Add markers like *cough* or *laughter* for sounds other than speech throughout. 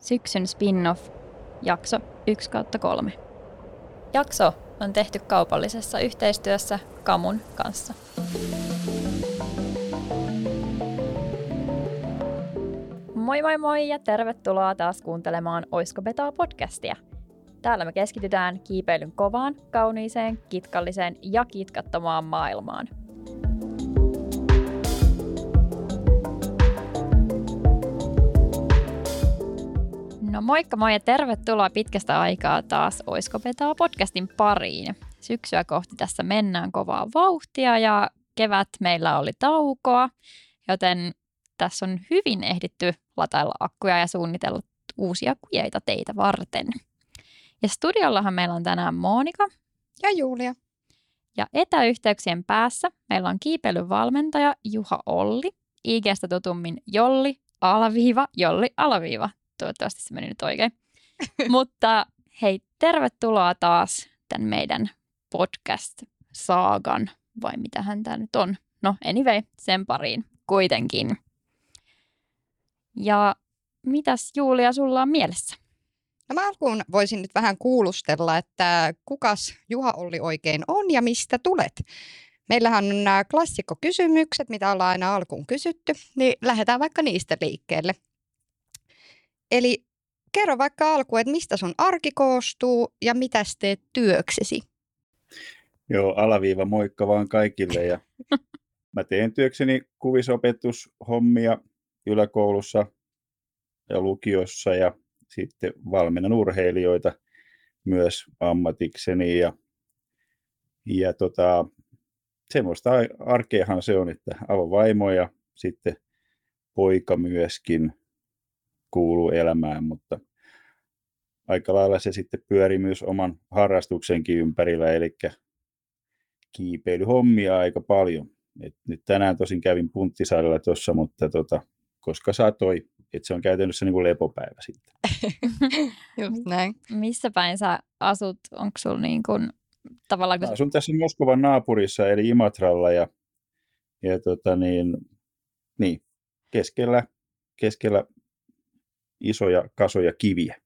syksyn spin-off, jakso 1 3. Jakso on tehty kaupallisessa yhteistyössä Kamun kanssa. Moi moi moi ja tervetuloa taas kuuntelemaan Oisko Betaa podcastia. Täällä me keskitytään kiipeilyn kovaan, kauniiseen, kitkalliseen ja kitkattomaan maailmaan – moikka moi ja tervetuloa pitkästä aikaa taas Oisko Petaa podcastin pariin. Syksyä kohti tässä mennään kovaa vauhtia ja kevät meillä oli taukoa, joten tässä on hyvin ehditty latailla akkuja ja suunnitella uusia kujeita teitä varten. Ja studiollahan meillä on tänään Monika. Ja Julia. Ja etäyhteyksien päässä meillä on kiipeilyvalmentaja Juha Olli, IGstä tutummin Jolli, alaviiva, Jolli, alaviiva. Toivottavasti se meni nyt oikein. *laughs* Mutta hei, tervetuloa taas tämän meidän podcast-saagan, vai mitä hän tämä nyt on. No anyway, sen pariin kuitenkin. Ja mitäs Julia sulla on mielessä? No mä alkuun voisin nyt vähän kuulustella, että kukas Juha Olli oikein on ja mistä tulet. Meillähän on nämä klassikkokysymykset, mitä ollaan aina alkuun kysytty, niin lähdetään vaikka niistä liikkeelle. Eli kerro vaikka alku, että mistä sun arki koostuu ja mitä teet työksesi? Joo, alaviiva moikka vaan kaikille. Ja *laughs* mä teen työkseni kuvisopetushommia yläkoulussa ja lukiossa ja sitten valmennan urheilijoita myös ammatikseni. Ja, ja tota, semmoista arkeahan se on, että avovaimo ja sitten poika myöskin kuuluu elämään, mutta aika lailla se sitten pyöri myös oman harrastuksenkin ympärillä, eli kiipeilyhommia aika paljon. Et nyt tänään tosin kävin punttisaarella tuossa, mutta tota, koska satoi, että se on käytännössä niin kuin lepopäivä sitten. *laughs* Just näin. Missä päin sä asut? Onko sulla niin kuin, tavallaan... Kun... Asun tässä Moskovan naapurissa, eli Imatralla, ja, ja tota niin, niin, keskellä, keskellä isoja kasoja kiviä.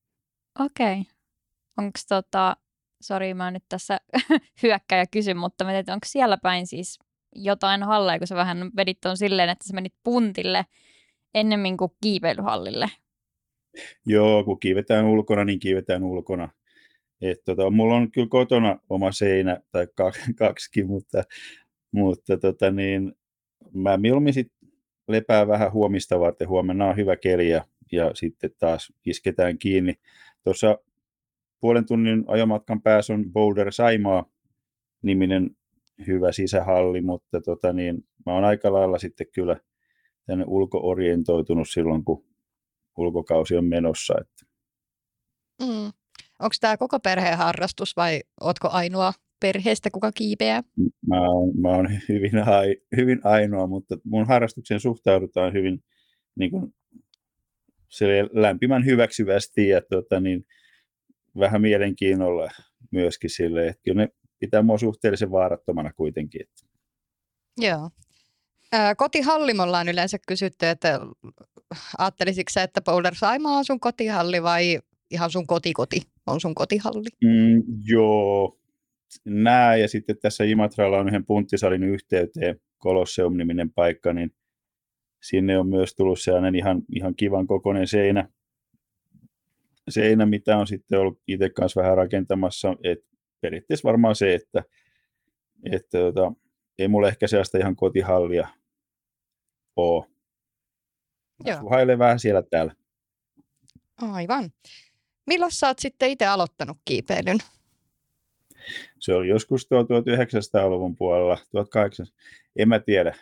Okei. Okay. Onko tota, sori mä nyt tässä *laughs* hyökkä ja kysyn, mutta onko siellä päin siis jotain halleja, kun sä vähän vedit ton silleen, että sä menit puntille ennemmin kuin kiipeilyhallille? Joo, kun kiivetään ulkona, niin kiivetään ulkona. Et tota, mulla on kyllä kotona oma seinä, tai *laughs* kaksikin, mutta, mutta tota niin, mä mieluummin sit lepää vähän huomista varten. Huomenna on hyvä keli ja ja sitten taas isketään kiinni. Tuossa puolen tunnin ajomatkan päässä on Boulder Saimaa niminen hyvä sisähalli, mutta tota niin, mä oon aika lailla sitten kyllä tänne ulkoorientoitunut silloin, kun ulkokausi on menossa. Että. Mm. Onko tämä koko perheen harrastus vai ootko ainoa perheestä, kuka kiipeää? Mä oon, mä oon hyvin, ai, hyvin ainoa, mutta mun harrastukseen suhtaudutaan hyvin niin kuin lämpimän hyväksyvästi ja tota, niin, vähän mielenkiinnolla myöskin sille, että kyllä ne pitää mua suhteellisen vaarattomana kuitenkin. Että. Joo. Kotihallimolla on yleensä kysytty, että ajattelisitko että Boulder Saima on sun kotihalli vai ihan sun kotikoti on sun kotihalli? Mm, joo, nää ja sitten tässä Imatralla on yhden punttisalin yhteyteen Colosseum-niminen paikka, niin sinne on myös tullut sellainen ihan, ihan kivan kokoinen seinä, seinä, mitä on sitten ollut itse kanssa vähän rakentamassa. Et periaatteessa varmaan se, että, että tota, ei mulla ehkä sellaista ihan kotihallia ole. Hailee vähän siellä täällä. Aivan. Milloin sä oot sitten itse aloittanut kiipeilyn? Se oli joskus 1900-luvun puolella, 1800, en mä tiedä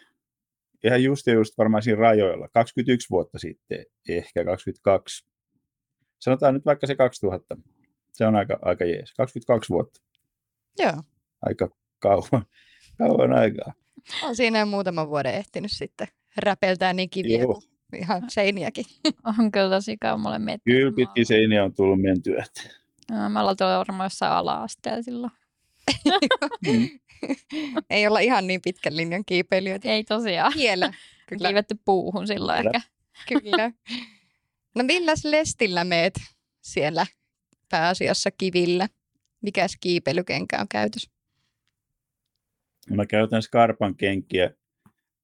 ihan just ja just varmaan siinä rajoilla. 21 vuotta sitten, ehkä 22. Sanotaan nyt vaikka se 2000. Se on aika, aika jees. 22 vuotta. Joo. Aika kauan, *laughs* kauan aikaa. On siinä muutaman vuoden ehtinyt sitten räpeltää niin kiviä Joo. kuin ihan seiniäkin. *laughs* on kyllä tosi kauan miettinyt. Kyllä pitkin seiniä on tullut mentyä. No, mä ollaan tuolla varmaan jossain ala-asteella silloin. *laughs* mm. *laughs* Ei olla ihan niin pitkän linjan kiipeilijöitä. Ei tosiaan. Kiellä. *laughs* Kyllä. Kiivetty puuhun silloin Kyllä. ehkä. Kyllä. *laughs* No milläs lestillä meet siellä pääasiassa kivillä? Mikäs kiipeilykenkä on käytössä? Mä käytän Skarpan kenkiä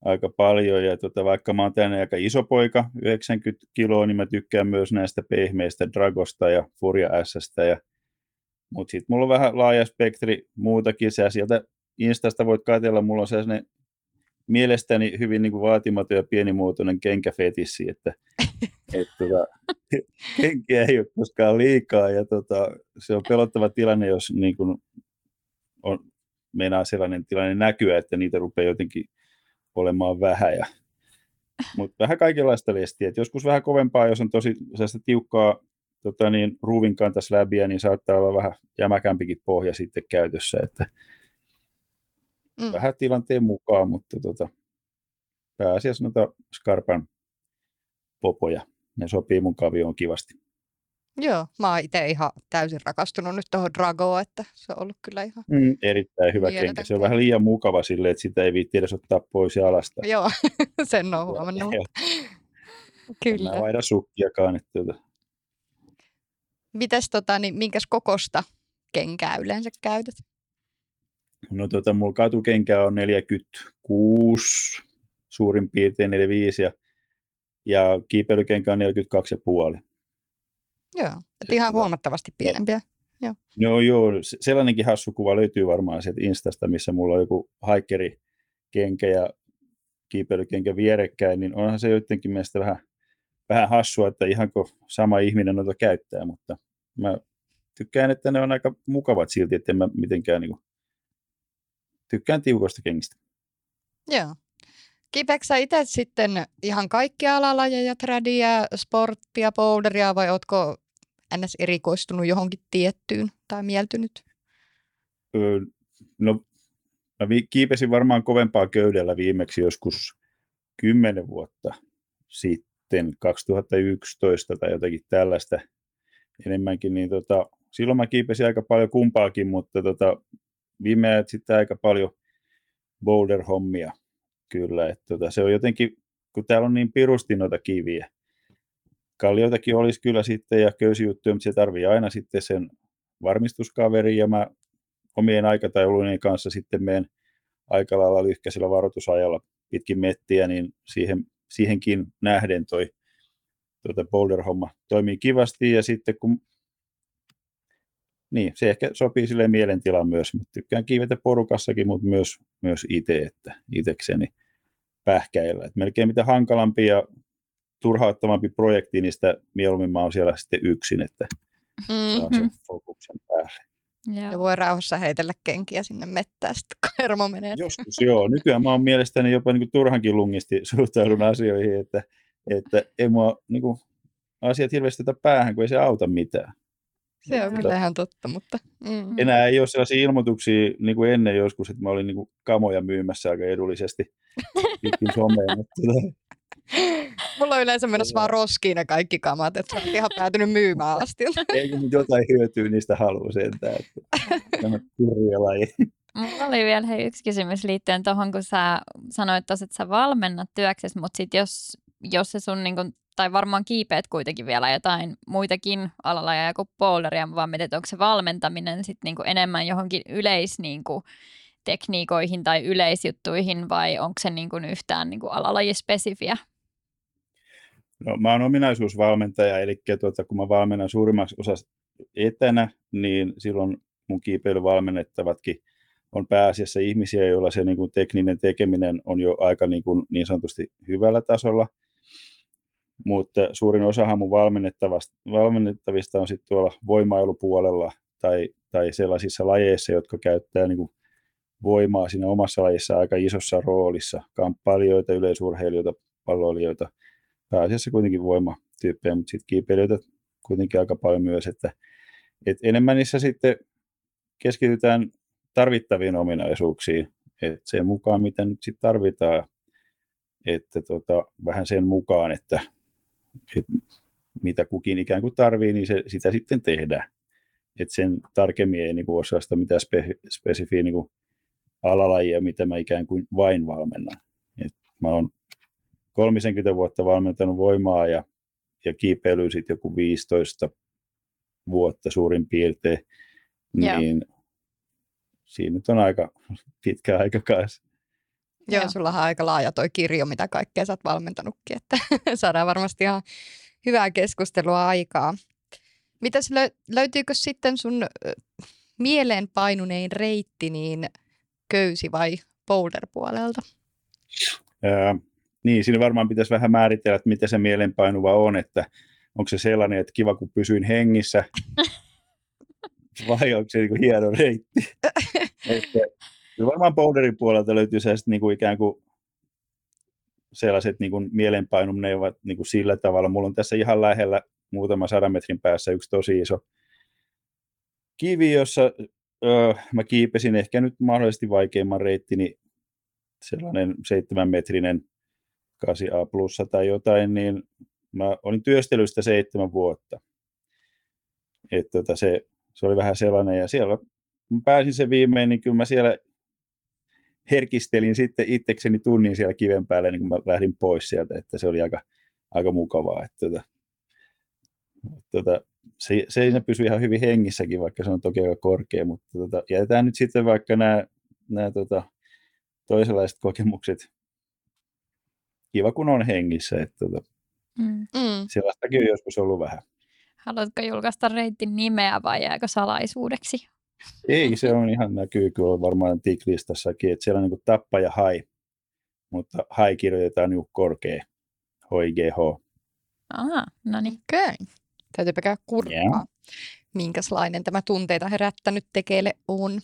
aika paljon ja tota, vaikka mä oon tänne aika iso poika, 90 kiloa, niin mä tykkään myös näistä pehmeistä Dragosta ja Furia Sstä ja mutta sitten mulla on vähän laaja spektri muutakin. Sä sieltä Instasta voit katsella, mulla on sellainen mielestäni hyvin niin kuin vaatimaton ja pienimuotoinen kenkäfetissi, että *laughs* et, tota, kenkiä ei ole koskaan liikaa ja tota, se on pelottava tilanne, jos niin kuin on, meinaa sellainen tilanne näkyä, että niitä rupeaa jotenkin olemaan vähän. Ja, mutta vähän kaikenlaista lestiä. Et joskus vähän kovempaa, jos on tosi tiukkaa tota niin, ruuvin kantas läbiä, niin saattaa olla vähän jämäkämpikin pohja sitten käytössä, että mm. vähän tilanteen mukaan, mutta tota, pääasiassa noita Skarpan popoja, ne sopii mun kavioon kivasti. Joo, mä oon itse ihan täysin rakastunut nyt tuohon Dragoon, että se on ollut kyllä ihan... Mm, erittäin hyvä kenkä. Se on vähän liian mukava sille, että sitä ei viitti edes ottaa pois alasta. Joo, *laughs* sen on huomannut. *laughs* kyllä. Mä vaihda sukkiakaan, että tuota, Mites tota, niin minkäs kokosta kenkää yleensä käytät? No tota, mulla katukenkä on 46, suurin piirtein 45 ja, ja kiipeilykenkä on 42,5. Joo, että ihan huomattavasti pienempiä. Joo. No joo, sellainenkin hassu kuva löytyy varmaan sieltä Instasta, missä mulla on joku kenkä ja kiipeilykenkä vierekkäin, niin onhan se jotenkin mielestä vähän vähän hassua, että ihanko sama ihminen noita käyttää, mutta mä tykkään, että ne on aika mukavat silti, että en mä mitenkään niin tykkään tiukosta kengistä. Joo. Kipeksä itse sitten ihan kaikkia alalajeja, tradia, sporttia, boulderia vai ootko ns. erikoistunut johonkin tiettyyn tai mieltynyt? Öö, no, mä kiipesin varmaan kovempaa köydellä viimeksi joskus kymmenen vuotta sitten sitten 2011 tai jotakin tällaista enemmänkin, niin tota, silloin mä kiipesin aika paljon kumpaakin, mutta tota, viime ajat sitten aika paljon boulder-hommia kyllä, että tota, se on jotenkin, kun täällä on niin pirusti noita kiviä, kallioitakin olisi kyllä sitten ja köysijuttuja, mutta se tarvii aina sitten sen varmistuskaverin ja mä omien aikataulujen kanssa sitten menen aika lailla lyhkäisellä varoitusajalla pitkin mettiä, niin siihen siihenkin nähden toi tuota boulder-homma toimii kivasti. Ja sitten kun niin, se ehkä sopii sille mielentilaan myös. Mä tykkään kiivetä porukassakin, mutta myös, myös itse, että itsekseni pähkäillä. Et melkein mitä hankalampi ja turhauttavampi projekti, niin sitä mieluummin mä oon siellä sitten yksin, että saa sen fokuksen päälle. Joo. Ja voi rauhassa heitellä kenkiä sinne mettään sitten, kun hermo menee. Joskus joo. Nykyään mä oon mielestäni jopa niin kuin turhankin lungisti suhtaudun asioihin, että, että ei mua niin kuin, asiat hirveästi päähän, kun ei se auta mitään. Se on kyllä ihan totta, mutta... Mm. Enää ei ole sellaisia ilmoituksia niin kuin ennen joskus, että mä olin niin kuin kamoja myymässä aika edullisesti pitkin someen. Mutta, tota- Mulla on yleensä menossa vaan roskiin ne kaikki kamat, että sä ihan päätynyt myymään asti. Ei kun jotain hyötyä niistä haluaa sentään. Tämä kurjalaji. Mulla oli vielä hei, yksi kysymys liittyen tuohon, kun sä sanoit tos, että sä valmennat työksesi, mutta sit jos, jos se sun, niin kun, tai varmaan kiipeät kuitenkin vielä jotain muitakin alalajeja kuin boulderia, vaan mietit, onko se valmentaminen sit niin enemmän johonkin yleis niin kuin, tekniikoihin tai yleisjuttuihin vai onko se niin kuin yhtään niin kuin alalajispesifiä? No, mä oon ominaisuusvalmentaja, eli tuota, kun mä valmennan suurimmaksi osassa etänä, niin silloin mun kiipeilyvalmennettavatkin on pääasiassa ihmisiä, joilla se niin kuin tekninen tekeminen on jo aika niin, kuin niin sanotusti hyvällä tasolla. Mutta suurin osahan mun valmennettavista on sitten tuolla voimailupuolella tai, tai sellaisissa lajeissa, jotka käyttää niin kuin voimaa siinä omassa lajissa aika isossa roolissa. Kamppailijoita, yleisurheilijoita, palloilijoita, pääasiassa kuitenkin voimatyyppejä, mutta sitten kiipeilijöitä kuitenkin aika paljon myös, että, että enemmän niissä sitten keskitytään tarvittaviin ominaisuuksiin, että sen mukaan, mitä nyt sitten tarvitaan, että tota, vähän sen mukaan, että, että mitä kukin ikään kuin tarvii, niin se, sitä sitten tehdään. että sen tarkemmin ei niin kuin osaa sitä mitään spe, spesifiä niin kuin alalajia, mitä mä ikään kuin vain valmennan. Et mä oon 30 vuotta valmentanut voimaa ja ja kiipeily sitten joku 15 vuotta suurin piirtein, niin Joo. siinä nyt on aika pitkä aika kanssa. Joo, Joo, sulla on aika laaja toi kirjo, mitä kaikkea sä oot valmentanutkin, että *laughs* saadaan varmasti ihan hyvää keskustelua aikaa. Mitäs lö- löytyykö sitten sun mieleen painunein reitti niin köysi vai boulder-puolelta? Ää, niin, siinä varmaan pitäisi vähän määritellä, että mitä se mielenpainuva on, että onko se sellainen, että kiva kun pysyin hengissä, *laughs* vai onko se niin hieno reitti. *laughs* että, varmaan boulderin puolelta löytyy sellaiset niin kuin ikään kuin sellaiset niin kuin mielenpainuminen ovat niin kuin sillä tavalla. Mulla on tässä ihan lähellä muutama sadan metrin päässä yksi tosi iso kivi, jossa öö, mä kiipesin ehkä nyt mahdollisesti vaikeimman reittini, sellainen seitsemän metrinen 8A plussa tai jotain, niin mä olin työstelystä seitsemän vuotta. että tota se, se oli vähän sellainen, ja siellä kun pääsin se viimein, niin kyllä mä siellä herkistelin sitten itsekseni tunnin siellä kiven päällä, niin kun mä lähdin pois sieltä, että se oli aika, aika mukavaa. Että tota, tota, se, se pysyy ihan hyvin hengissäkin, vaikka se on toki aika korkea, mutta tota, jätetään nyt sitten vaikka nämä, nämä tota, toisenlaiset kokemukset. Kiva, kun on hengissä. Että, tota, mm. mm. Sellaistakin on joskus ollut vähän. Haluatko julkaista reitin nimeä vai jääkö salaisuudeksi? Ei, se on ihan näkyy kyllä varmaan tiklistassakin, että siellä on niin tappa ja hai, mutta hai kirjoitetaan niin korkea, HIGH. Aha, no niin. Okay. Täytyypä käydä kurvaa, yeah. minkälainen tämä tunteita herättänyt tekeille on.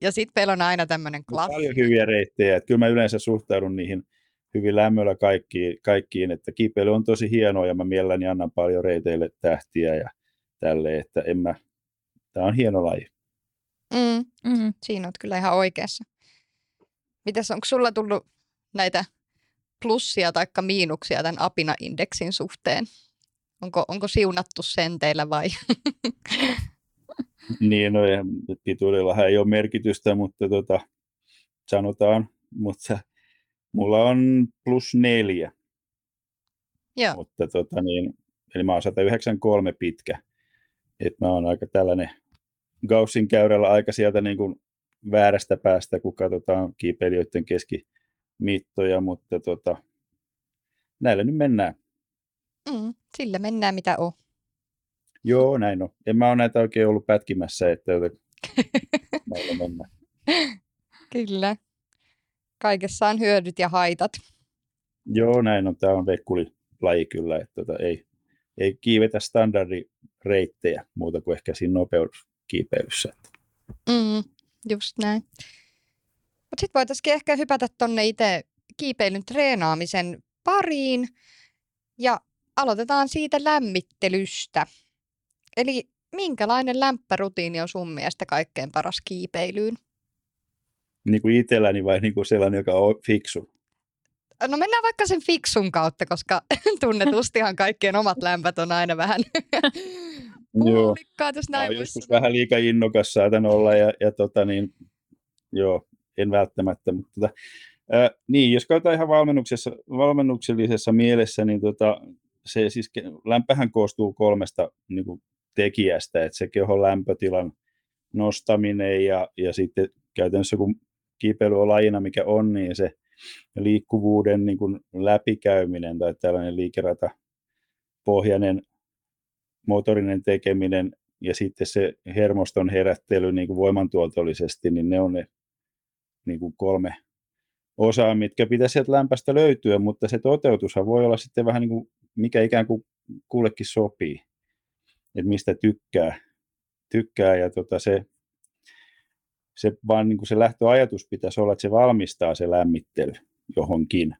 ja sitten meillä on aina tämmöinen klassi. Paljon hyviä reittejä. Että kyllä mä yleensä suhtaudun niihin hyvin lämmöllä kaikkiin, kaikkiin, että kiipeily on tosi hienoa ja mä mielelläni annan paljon reiteille tähtiä ja tälle, että en mä, tämä on hieno laji. Mm, mm, siinä olet kyllä ihan oikeassa. Mitäs, onko sulla tullut näitä plussia tai miinuksia tämän apina-indeksin suhteen? Onko, onko siunattu senteillä vai? *laughs* niin, no pituudellahan ei ole merkitystä, mutta tota, sanotaan, mutta mulla on plus neljä. Joo. Mutta tota niin, eli mä oon 193 pitkä. Et mä oon aika tällainen Gaussin käyrällä aika sieltä niin kuin väärästä päästä, kun katsotaan kiipeilijöiden keskimittoja, mutta tota, näillä nyt mennään. Mm, sillä mennään mitä on. Joo, näin on. En mä ole näitä oikein ollut pätkimässä, että *laughs* näillä mennään. Kyllä. Kaikessa on hyödyt ja haitat. Joo, näin on. Tämä on laji kyllä, että tota, ei, ei kiivetä standardireittejä muuta kuin ehkä siinä nopeuskiipeilyssä. Mm, just näin. Mutta sitten voitaisiin ehkä hypätä tuonne itse kiipeilyn treenaamisen pariin ja aloitetaan siitä lämmittelystä. Eli minkälainen lämpärutiini on sun mielestä kaikkein paras kiipeilyyn? Niin kuin itselläni vai niin kuin sellainen, joka on fiksu? No mennään vaikka sen fiksun kautta, koska *laughs* tunnetustihan kaikkien omat lämpöt on aina vähän *laughs* puolikkaat, jos näin no, joskus vähän liika innokas saatan olla ja, ja tota niin, joo, en välttämättä, mutta tota, ää, niin, jos katsotaan ihan valmennuksessa, valmennuksellisessa mielessä, niin tota, se siis lämpöhän koostuu kolmesta niin kuin tekijästä, että se kehon lämpötilan nostaminen ja, ja sitten käytännössä kun kiipeily on lajina, mikä on, niin se liikkuvuuden niin kuin läpikäyminen tai tällainen liikerata pohjainen motorinen tekeminen ja sitten se hermoston herättely niin kuin voimantuotollisesti, niin ne on ne niin kuin kolme osaa, mitkä pitäisi sieltä lämpästä löytyä, mutta se toteutushan voi olla sitten vähän niin kuin, mikä ikään kuin kullekin sopii, että mistä tykkää, tykkää ja tota se se vaan niin kuin se lähtöajatus pitäisi olla, että se valmistaa se lämmittely johonkin.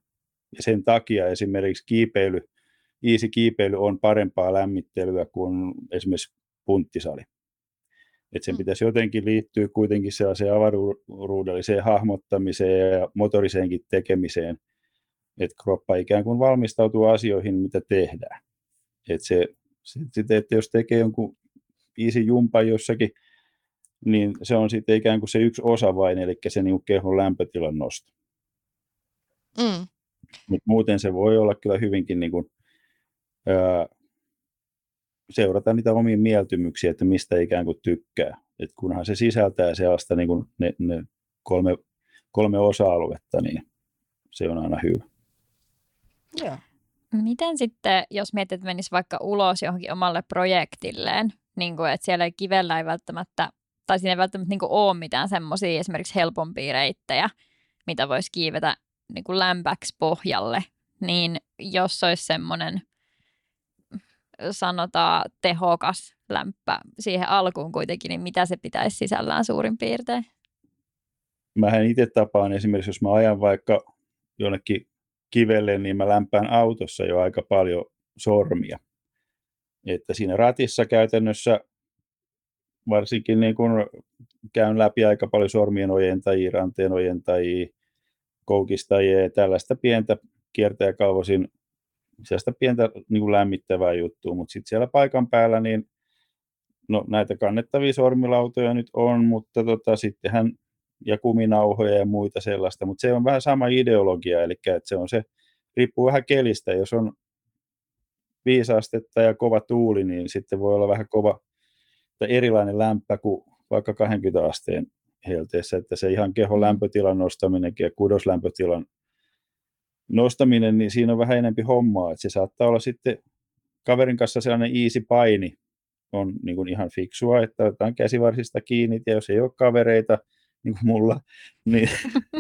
Ja sen takia esimerkiksi kiipeily, easy kiipeily on parempaa lämmittelyä kuin esimerkiksi punttisali. Että sen mm. pitäisi jotenkin liittyä kuitenkin sellaiseen avaruudelliseen hahmottamiseen ja motoriseenkin tekemiseen, että kroppa ikään kuin valmistautuu asioihin, mitä tehdään. Että se, se, että jos tekee jonkun easy jumpa jossakin niin se on sitten ikään kuin se yksi osa vain, eli se niin kuin kehon lämpötilan nosto. Mm. Mutta muuten se voi olla kyllä hyvinkin niin kuin, ää, seurata niitä omia mieltymyksiä, että mistä ikään kuin tykkää. Et kunhan se sisältää sellaista niin kuin ne, ne kolme, kolme osa-aluetta, niin se on aina hyvä. Joo. Miten sitten, jos mietit, että menisi vaikka ulos johonkin omalle projektilleen, niin kuin, että siellä ei kivellä ei välttämättä, tai siinä ei välttämättä niin ole mitään semmoisia esimerkiksi helpompia reittejä, mitä voisi kiivetä niin kuin lämpäksi pohjalle, niin jos olisi semmoinen sanotaan tehokas lämpö siihen alkuun kuitenkin, niin mitä se pitäisi sisällään suurin piirtein? Mähän itse tapaan esimerkiksi, jos mä ajan vaikka jonnekin kivelle, niin mä lämpään autossa jo aika paljon sormia. Että siinä ratissa käytännössä varsinkin niin kun käyn läpi aika paljon sormien ojentajia, ranteen ojentajia, koukistajia ja tällaista pientä kiertäjäkalvosin sellaista pientä niin lämmittävää juttua, mutta sitten siellä paikan päällä niin no, näitä kannettavia sormilautoja nyt on, mutta tota, sittenhän ja kuminauhoja ja muita sellaista, mutta se on vähän sama ideologia, eli että se on se, riippuu vähän kelistä, jos on viisi astetta ja kova tuuli, niin sitten voi olla vähän kova erilainen lämpö kuin vaikka 20 asteen helteessä, että se ihan kehon mm. lämpötilan nostaminenkin ja kudoslämpötilan nostaminen, niin siinä on vähän enempi hommaa, että se saattaa olla sitten kaverin kanssa sellainen easy paini on niin kuin ihan fiksua, että otetaan käsivarsista kiinni, ja jos ei ole kavereita, niin kuin mulla, *laughs* niin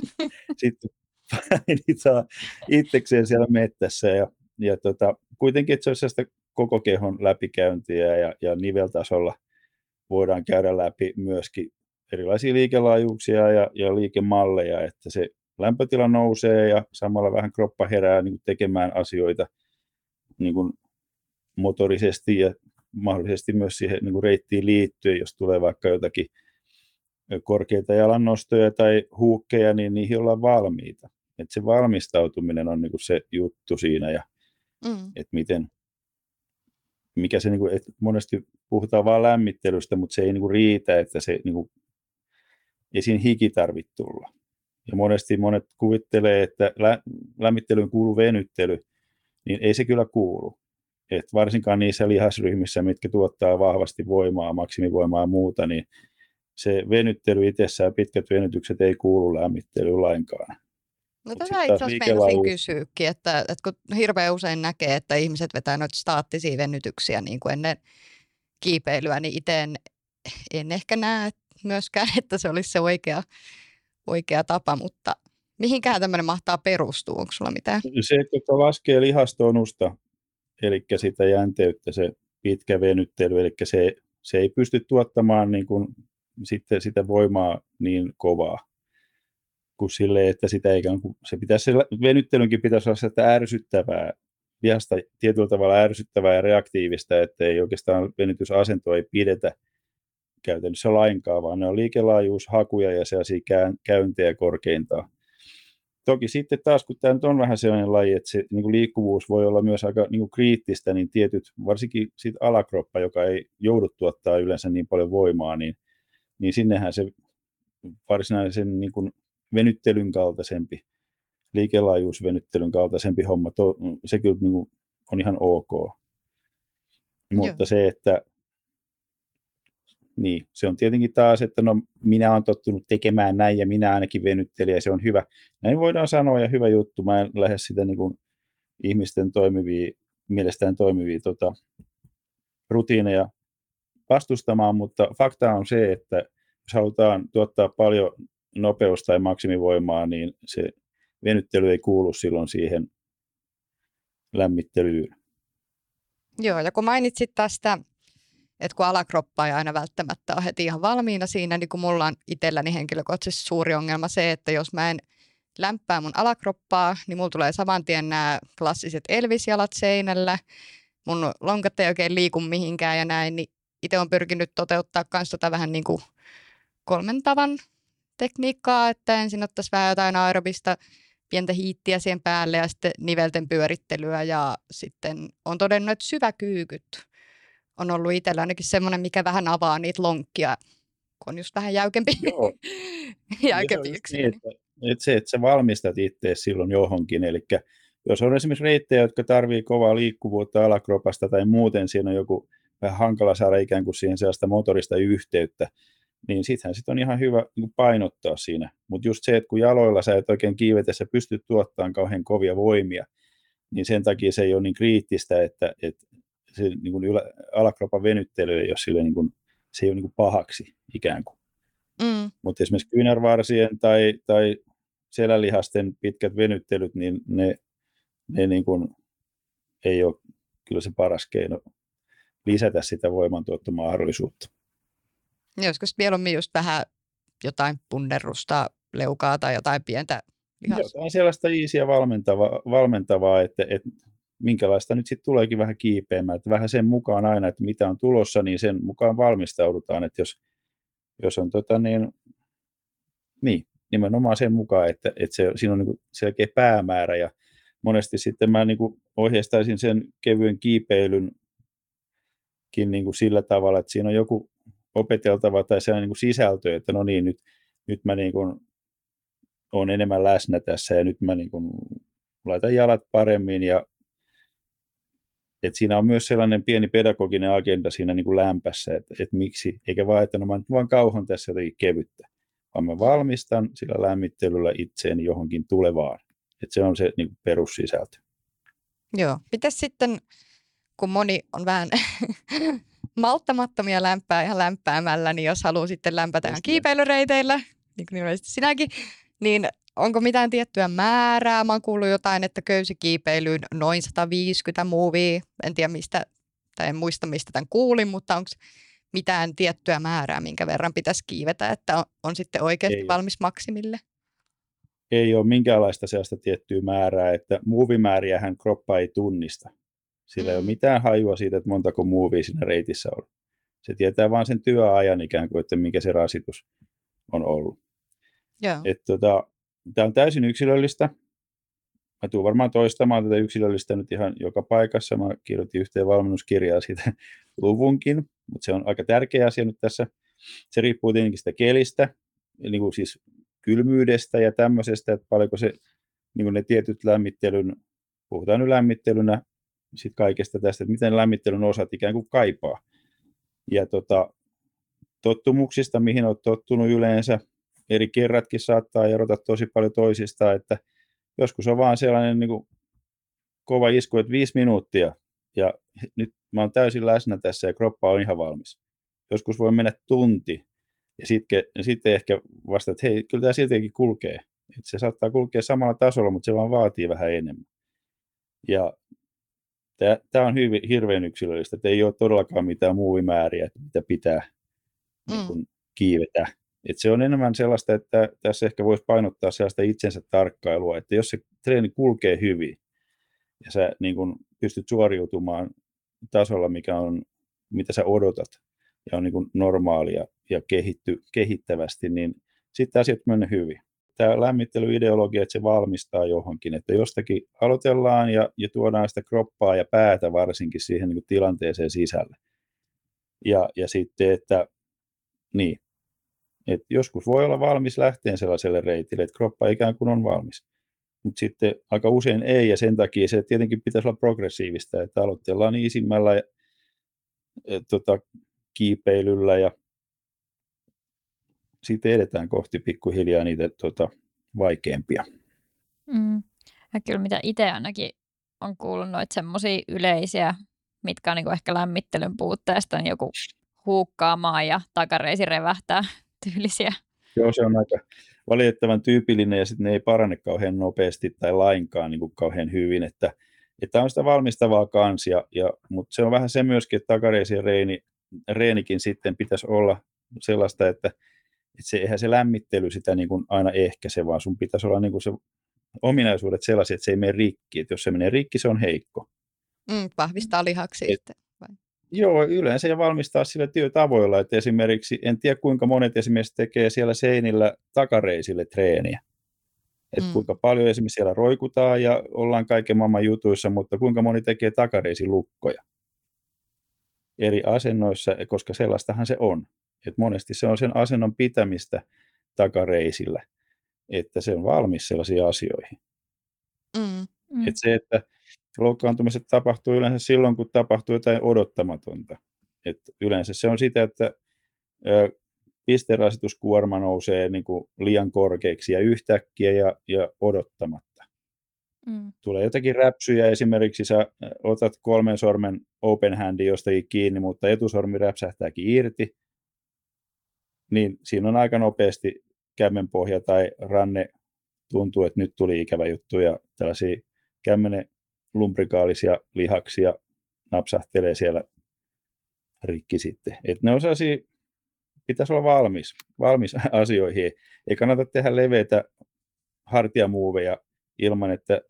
*laughs* sitten painit saa itsekseen siellä mettässä, ja, ja tota, kuitenkin, että se olisi sellaista koko kehon läpikäyntiä, ja, ja niveltasolla voidaan käydä läpi myöskin erilaisia liikelaajuuksia ja, ja liikemalleja, että se lämpötila nousee ja samalla vähän kroppa herää niin kuin tekemään asioita niin kuin motorisesti ja mahdollisesti myös siihen niin kuin reittiin liittyen, jos tulee vaikka jotakin korkeita jalannostoja tai huukkeja, niin niihin ollaan valmiita. Et se valmistautuminen on niin kuin se juttu siinä ja mm. että miten, mikä se, niin kuin, että monesti puhutaan vain lämmittelystä, mutta se ei niin kuin riitä, että se niin kuin, ei siinä hiki tarvitse tulla. Ja monesti monet kuvittelee, että lä- lämmittelyyn kuuluu venyttely, niin ei se kyllä kuulu. Et varsinkaan niissä lihasryhmissä, mitkä tuottaa vahvasti voimaa, maksimivoimaa ja muuta, niin se venyttely itsessään pitkät venytykset ei kuulu lämmittelyyn lainkaan. No tätä itse asiassa meinasin kysyäkin, että, että kun hirveän usein näkee, että ihmiset vetää noita staattisia venytyksiä niin kuin ennen kiipeilyä, niin itse en, en ehkä näe myöskään, *laughs* että se olisi se oikea oikea tapa, mutta mihinkään tämmöinen mahtaa perustua? Onko sulla mitään? Se, että laskee lihastonusta, eli sitä jänteyttä, se pitkä venyttely, eli se, se ei pysty tuottamaan niin kuin sitten sitä voimaa niin kovaa kuin sille, että sitä ikään kuin, se pitäisi, venyttelynkin pitäisi olla sitä ärsyttävää, lihasta tietyllä tavalla ärsyttävää ja reaktiivista, että ei oikeastaan venytysasento ei pidetä käytännössä lainkaan, vaan ne on liikelaajuushakuja ja sellaisia käyntejä korkeintaan. Toki sitten taas, kun tämä nyt on vähän sellainen laji, että se niin kuin liikkuvuus voi olla myös aika niin kuin kriittistä, niin tietyt, varsinkin sit alakroppa, joka ei joudu tuottaa yleensä niin paljon voimaa, niin, niin sinnehän se varsinaisen niin kuin venyttelyn kaltaisempi, liikelaajuusvenyttelyn kaltaisempi homma, to, se kyllä niin kuin on ihan ok. Mutta Joo. se, että niin, se on tietenkin taas, että no minä olen tottunut tekemään näin ja minä ainakin venyttelen ja se on hyvä. Näin voidaan sanoa ja hyvä juttu. Mä en lähde sitä niin kuin ihmisten toimivia, mielestään toimivia tota, rutiineja vastustamaan, mutta fakta on se, että jos halutaan tuottaa paljon nopeus- tai maksimivoimaa, niin se venyttely ei kuulu silloin siihen lämmittelyyn. Joo, ja kun mainitsit tästä että kun alakroppa ei aina välttämättä ole heti ihan valmiina siinä, niin kun mulla on itselläni henkilökohtaisesti suuri ongelma se, että jos mä en lämpää mun alakroppaa, niin mulla tulee saman tien nämä klassiset elvisjalat seinällä, mun lonkat ei oikein liiku mihinkään ja näin, niin itse on pyrkinyt toteuttaa myös tota vähän niin kuin kolmen tavan tekniikkaa, että ensin ottaisi vähän jotain aerobista pientä hiittiä siihen päälle ja sitten nivelten pyörittelyä ja sitten on todennut, että syväkyykyt on ollut itsellä ainakin semmoinen, mikä vähän avaa niitä lonkkia, kun on just vähän jäykempi, *laughs* jäykempi yksilö. Niin, että, että se, että sä valmistat itse silloin johonkin, eli jos on esimerkiksi reittejä, jotka tarvii kovaa liikkuvuutta alakropasta tai muuten siinä on joku vähän hankala saada ikään kuin siihen sellaista motorista yhteyttä, niin sittenhän sit on ihan hyvä niin painottaa siinä. Mutta just se, että kun jaloilla sä et oikein kiivetessä pysty tuottamaan kauhean kovia voimia, niin sen takia se ei ole niin kriittistä, että, että se niin kuin ylä, alakropan venyttely ei ole sille niin kuin, se ei ole niin kuin pahaksi ikään kuin. Mm. Mutta esimerkiksi kyynärvarsien tai, tai selälihasten pitkät venyttelyt, niin ne, ne niin kuin ei ole kyllä se paras keino lisätä sitä voimantuottomahdollisuutta. Joskus mieluummin just vähän jotain punnerusta, leukaa tai jotain pientä lihas. Jotain sellaista iisiä valmentavaa, valmentavaa että, että minkälaista nyt sitten tuleekin vähän kiipeämään. Että vähän sen mukaan aina, että mitä on tulossa, niin sen mukaan valmistaudutaan. Että jos, jos on tota niin, niin, nimenomaan sen mukaan, että, että se, siinä on niin selkeä päämäärä ja monesti sitten mä niin ohjeistaisin sen kevyen kiipeilyn niin kuin sillä tavalla, että siinä on joku opeteltava tai sellainen niin sisältö, että no niin, nyt, nyt mä niin kuin olen enemmän läsnä tässä ja nyt mä niin kuin laitan jalat paremmin ja että siinä on myös sellainen pieni pedagoginen agenda siinä niin kuin lämpässä, että, että miksi, eikä vaan, että no mä vaan kauhan tässä jotenkin kevyttä, vaan mä valmistan sillä lämmittelyllä itseeni johonkin tulevaan. Että se on se niin kuin perussisältö. Joo. Mitäs sitten, kun moni on vähän malttamattomia lämpää ihan lämpäämällä, niin jos haluaa sitten lämpätä ihan kiipeilyreiteillä, niin kuin sinäkin, niin onko mitään tiettyä määrää? Mä oon kuullut jotain, että köysikiipeilyyn noin 150 muuvia. En tiedä mistä, tai en muista mistä tämän kuulin, mutta onko mitään tiettyä määrää, minkä verran pitäisi kiivetä, että on, on sitten oikeasti ei valmis maksimille? Ei ole minkäänlaista sellaista tiettyä määrää, että muuvimääriähän kroppa ei tunnista. Sillä mm. ei ole mm. mitään hajua siitä, että montako muuvia siinä reitissä on. Se tietää vain sen työajan ikään kuin, että mikä se rasitus on ollut. Et tota, tämä on täysin yksilöllistä. Mä tuun varmaan toistamaan tätä yksilöllistä nyt ihan joka paikassa. Mä kirjoitin yhteen valmennuskirjaa siitä *laughs* luvunkin, mutta se on aika tärkeä asia nyt tässä. Se riippuu tietenkin sitä kelistä, niin kuin siis kylmyydestä ja tämmöisestä, että paljonko se, niin kuin ne tietyt lämmittelyn, puhutaan nyt lämmittelynä sit kaikesta tästä, että miten lämmittelyn osat ikään kuin kaipaa. Ja tota, tottumuksista, mihin olet tottunut yleensä, eri kerratkin saattaa erota tosi paljon toisistaan, että joskus on vaan sellainen niin kuin kova isku, että viisi minuuttia ja nyt mä oon täysin läsnä tässä ja kroppa on ihan valmis. Joskus voi mennä tunti ja sitten, sitten ehkä vasta, että hei, kyllä tämä siltikin kulkee. Että se saattaa kulkea samalla tasolla, mutta se vaan vaatii vähän enemmän. Ja tämä on hyvin, hirveän yksilöllistä, että ei ole todellakaan mitään muuvimääriä, mitä pitää mm. niin kun, kiivetä et se on enemmän sellaista, että tässä ehkä voisi painottaa sellaista itsensä tarkkailua, että jos se treeni kulkee hyvin ja sä niin kun pystyt suoriutumaan tasolla, mikä on, mitä sä odotat ja on niin kun normaalia ja kehitty, kehittävästi, niin sitten asiat menee hyvin. Tämä lämmittelyideologia, että se valmistaa johonkin, että jostakin aloitellaan ja, ja tuodaan sitä kroppaa ja päätä varsinkin siihen niin tilanteeseen sisälle. Ja, ja sitten, että niin, et joskus voi olla valmis lähteen sellaiselle reitille, että kroppa ikään kuin on valmis. Mutta sitten aika usein ei, ja sen takia se tietenkin pitäisi olla progressiivista, että aloitellaan isimmällä ja, ja, tota, kiipeilyllä ja sitten edetään kohti pikkuhiljaa niitä tota, vaikeampia. Mm. Ja kyllä mitä itse ainakin on kuullut noita semmoisia yleisiä, mitkä on niin ehkä lämmittelyn puutteesta, niin joku huukkaamaan ja takareisi revähtää *laughs* tyylisiä. Joo, se on aika valitettavan tyypillinen ja sitten ne ei parane kauhean nopeasti tai lainkaan niin kuin kauhean hyvin, että että on sitä valmistavaa kans, ja, ja, mutta se on vähän se myöskin, että takareisien reeni, reenikin sitten pitäisi olla sellaista, että, että se, eihän se lämmittely sitä niin kuin aina ehkäise, vaan sun pitäisi olla niin kuin se ominaisuudet sellaisia, että se ei mene rikki, että jos se menee rikki, se on heikko. Mm, vahvistaa lihaksi Et, sitten. Joo, yleensä ja valmistaa sillä työtavoilla, että esimerkiksi, en tiedä kuinka monet esimerkiksi tekee siellä seinillä takareisille treeniä. Että mm. kuinka paljon esimerkiksi siellä roikutaan ja ollaan kaiken maailman jutuissa, mutta kuinka moni tekee takareisilukkoja eri asennoissa, koska sellaistahan se on. Et monesti se on sen asennon pitämistä takareisillä, että se on valmis sellaisiin asioihin. Mm. Mm. Et se, että loukkaantumiset tapahtuu yleensä silloin, kun tapahtuu jotain odottamatonta. Et yleensä se on sitä, että pisterasituskuorma nousee niin kuin liian korkeaksi ja yhtäkkiä ja, ja odottamatta. Mm. Tulee jotakin räpsyjä, esimerkiksi sä otat kolmen sormen open handi jostakin kiinni, mutta etusormi räpsähtääkin irti, niin siinä on aika nopeasti kämmenpohja tai ranne tuntuu, että nyt tuli ikävä juttu ja tällaisia kämmenen lumbrikaalisia lihaksia napsahtelee siellä rikki sitten. Et ne sellaisia, pitäisi olla valmis, valmis *laughs* asioihin. Ei kannata tehdä leveitä hartiamuoveja ilman, että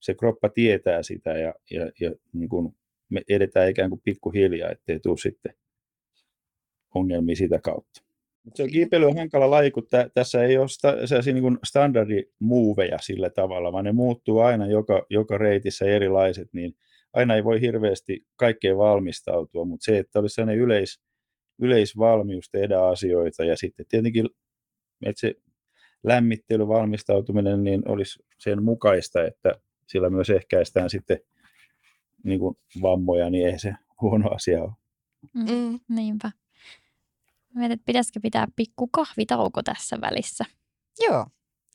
se kroppa tietää sitä ja, ja, ja niin kuin me edetään ikään kuin pikkuhiljaa, ettei tule sitten ongelmia sitä kautta. Se on kiipeily on hankala laji, kun tä, tässä ei ole sta, sellaisia niin standardimuoveja sillä tavalla, vaan ne muuttuu aina joka, joka reitissä erilaiset, niin aina ei voi hirveästi kaikkeen valmistautua, mutta se, että olisi sellainen yleis, yleisvalmius tehdä asioita ja sitten tietenkin, että se lämmittely, valmistautuminen, niin olisi sen mukaista, että sillä myös ehkäistään sitten niin kuin vammoja, niin ei se huono asia ole. Mm, mm. niinpä. Mietin, että pitäisikö pitää pikku kahvitauko tässä välissä. Joo.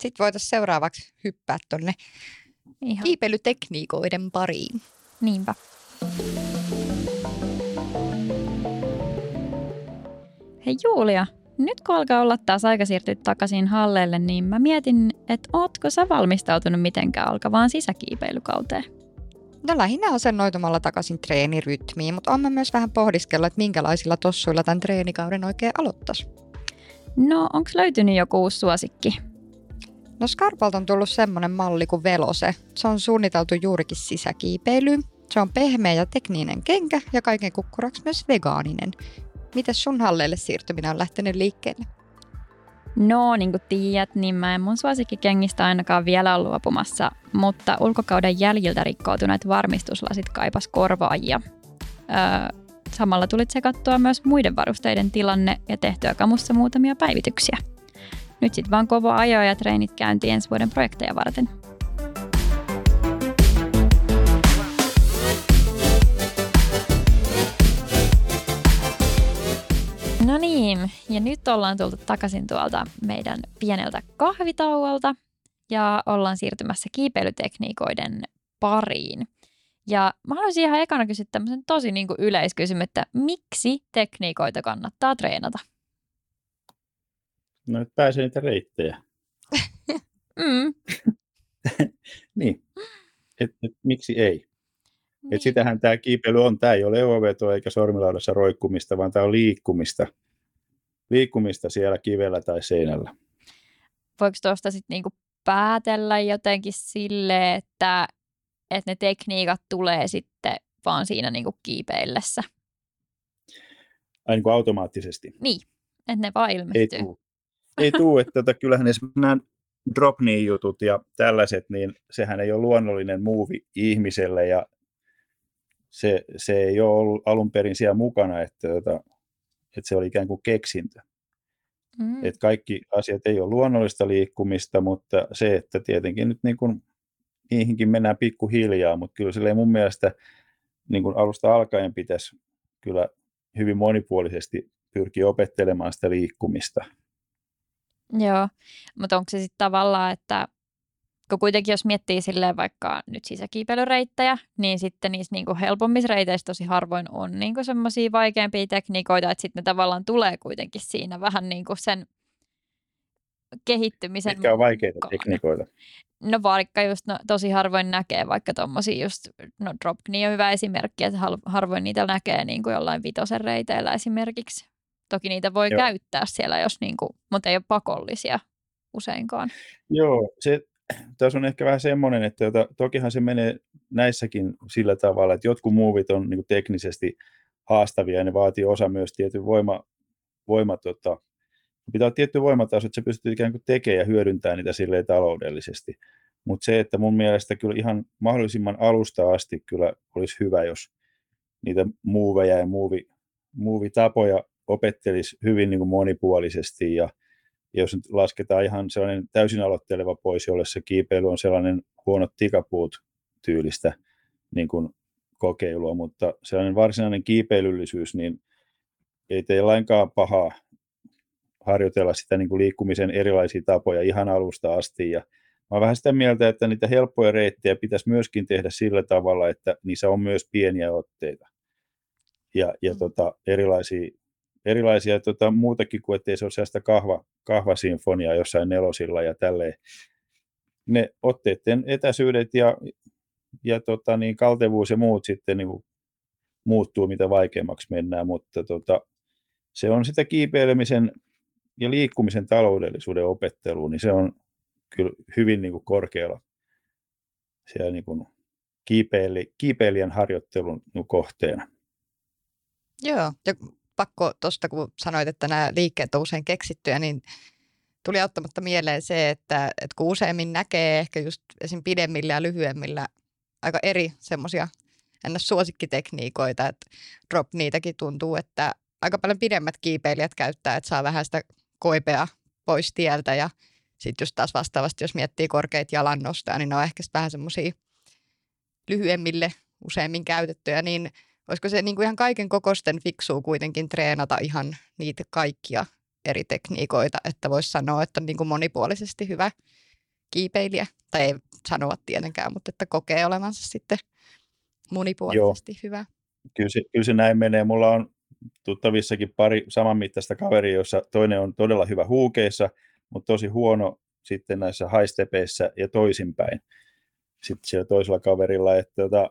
Sitten voitaisiin seuraavaksi hyppää tuonne kiipeilytekniikoiden pariin. Niinpä. Hei Julia, nyt kun alkaa olla taas aika siirtyä takaisin halleelle, niin mä mietin, että ootko sä valmistautunut mitenkään alkavaan sisäkiipeilykauteen? No lähinnä asennoitumalla takaisin treenirytmiin, mutta on myös vähän pohdiskella, että minkälaisilla tossuilla tämän treenikauden oikein aloittaisi. No, onko löytynyt joku uusi suosikki? No Scarpalta on tullut semmoinen malli kuin Velose. Se on suunniteltu juurikin sisäkiipeilyyn. Se on pehmeä ja tekninen kenkä ja kaiken kukkuraksi myös vegaaninen. Miten sun halleille siirtyminen on lähtenyt liikkeelle? No, niin kuin tiedät, niin mä en mun suosikkikengistä ainakaan vielä ole luopumassa, mutta ulkokauden jäljiltä rikkoutuneet varmistuslasit kaipas korvaajia. Öö, samalla tuli tsekattua myös muiden varusteiden tilanne ja tehtyä kamussa muutamia päivityksiä. Nyt sitten vaan kova ajo ja treenit käynti ensi vuoden projekteja varten. No niin, ja nyt ollaan tultu takaisin tuolta meidän pieneltä kahvitauolta ja ollaan siirtymässä kiipeilytekniikoiden pariin. Ja mä haluaisin ihan ekana kysyä tämmöisen tosi niin kuin yleiskysymyksen, että miksi tekniikoita kannattaa treenata? No, että pääsee niitä reittejä. *laughs* mm. *laughs* niin, et, et, miksi ei? Niin. Et sitähän tämä kiipeily on. Tämä ei ole levoveto eikä sormilaudassa roikkumista, vaan tämä on liikkumista. Liikkumista siellä kivellä tai seinällä. Voiko tuosta sitten niinku päätellä jotenkin sille, että, että ne tekniikat tulee sitten vaan siinä niinku kiipeillessä? Ai niin kuin automaattisesti? Niin, että ne vaan ilmestyy. Ei tuu. Ei tuu, että tota, kyllähän esimerkiksi nämä drop jutut ja tällaiset, niin sehän ei ole luonnollinen muuvi ihmiselle ja se, se ei ole ollut alun perin siellä mukana, että, että, että se oli ikään kuin keksintö. Mm. Että kaikki asiat ei ole luonnollista liikkumista, mutta se, että tietenkin nyt niin kuin, niihinkin mennään pikkuhiljaa, mutta kyllä sille mun mielestä niin kuin alusta alkaen pitäisi kyllä hyvin monipuolisesti pyrkiä opettelemaan sitä liikkumista. Joo, mutta onko se sitten tavallaan, että kun kuitenkin jos miettii silleen vaikka nyt sisäkiipeilyreittejä, niin sitten niissä niin helpommissa reiteissä tosi harvoin on niin semmoisia vaikeampia tekniikoita, että sitten ne tavallaan tulee kuitenkin siinä vähän niin kuin sen kehittymisen Mitkä on vaikeita mukaan. tekniikoita? No vaikka just no, tosi harvoin näkee vaikka tuommoisia just, no drop knee on hyvä esimerkki, että harvoin niitä näkee niin kuin jollain vitosen reiteillä esimerkiksi. Toki niitä voi Joo. käyttää siellä, jos niin kuin, mutta ei ole pakollisia useinkaan. Joo, se tässä on ehkä vähän semmoinen, että jota, tokihan se menee näissäkin sillä tavalla, että jotkut muuvit on niin teknisesti haastavia ja ne vaatii osa myös tietyn voima, voima tota, pitää olla tietty voimataso, että se pystyy ikään kuin tekemään ja hyödyntämään niitä silleen taloudellisesti. Mutta se, että mun mielestä kyllä ihan mahdollisimman alusta asti kyllä olisi hyvä, jos niitä muuveja ja muuvi, muuvitapoja opettelisi hyvin niin kuin monipuolisesti ja jos nyt lasketaan ihan sellainen täysin aloitteleva pois, jolle se kiipeily on sellainen huonot tikapuut tyylistä niin kuin kokeilua, mutta sellainen varsinainen kiipeilyllisyys, niin ei tee lainkaan pahaa harjoitella sitä niin kuin liikkumisen erilaisia tapoja ihan alusta asti. Ja mä olen vähän sitä mieltä, että niitä helppoja reittejä pitäisi myöskin tehdä sillä tavalla, että niissä on myös pieniä otteita ja, ja mm. tota, erilaisia, erilaisia tota, muutakin kuin, ettei se ole sellaista kahva, kahvasinfoniaa jossain nelosilla ja tälleen. Ne otteiden etäisyydet ja, ja tota, niin kaltevuus ja muut sitten niin kuin muuttuu, mitä vaikeammaksi mennään, mutta tota, se on sitä kiipeilemisen ja liikkumisen taloudellisuuden opettelua, niin se on kyllä hyvin niin kuin korkealla siellä niin kuin kiipeili, kiipeilijän harjoittelun kohteena. Joo, ja pakko tuosta, kun sanoit, että nämä liikkeet on usein keksittyjä, niin tuli auttamatta mieleen se, että, että kun useimmin näkee ehkä just esim. pidemmillä ja lyhyemmillä aika eri semmoisia ennäs suosikkitekniikoita, että drop niitäkin tuntuu, että aika paljon pidemmät kiipeilijät käyttää, että saa vähän sitä koipea pois tieltä ja sitten just taas vastaavasti, jos miettii korkeita jalannostoja, niin ne on ehkä vähän semmoisia lyhyemmille useimmin käytettyjä, niin olisiko se niin kuin ihan kaiken kokosten fiksuu kuitenkin treenata ihan niitä kaikkia eri tekniikoita, että voisi sanoa, että on niin kuin monipuolisesti hyvä kiipeilijä. Tai ei sanoa tietenkään, mutta että kokee olevansa sitten monipuolisesti Joo. hyvä. Kyllä se, kyllä se näin menee. Mulla on tuttavissakin pari samanmittaista kaveria, jossa toinen on todella hyvä huukeissa, mutta tosi huono sitten näissä haistepeissä ja toisinpäin. Sitten siellä toisella kaverilla, että tota,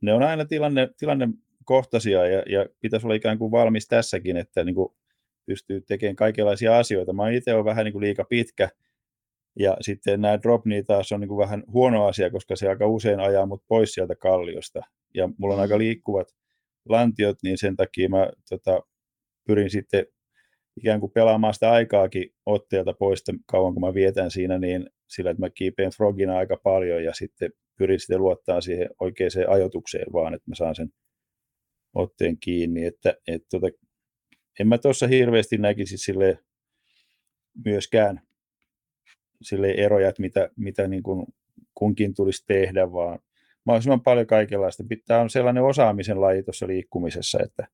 ne on aina tilanne, tilannekohtaisia ja, ja pitäisi olla ikään kuin valmis tässäkin, että niin kuin pystyy tekemään kaikenlaisia asioita. Mä itse olen vähän niin kuin liika pitkä ja sitten nämä drop niin taas on niin kuin vähän huono asia, koska se aika usein ajaa mut pois sieltä kalliosta. Ja mulla on aika mm. liikkuvat lantiot, niin sen takia mä tota, pyrin sitten ikään kuin pelaamaan sitä aikaakin otteelta pois, kauan kun mä vietän siinä, niin sillä, että mä kiipeen frogina aika paljon ja sitten pyrin sitten luottaa siihen oikeaan ajotukseen vaan, että mä saan sen otteen kiinni. Että, et, tota, en mä tuossa hirveästi näkisi sille myöskään sille eroja, että mitä, mitä niin kuin kunkin tulisi tehdä, vaan mahdollisimman paljon kaikenlaista. Tämä on sellainen osaamisen laji tuossa liikkumisessa, että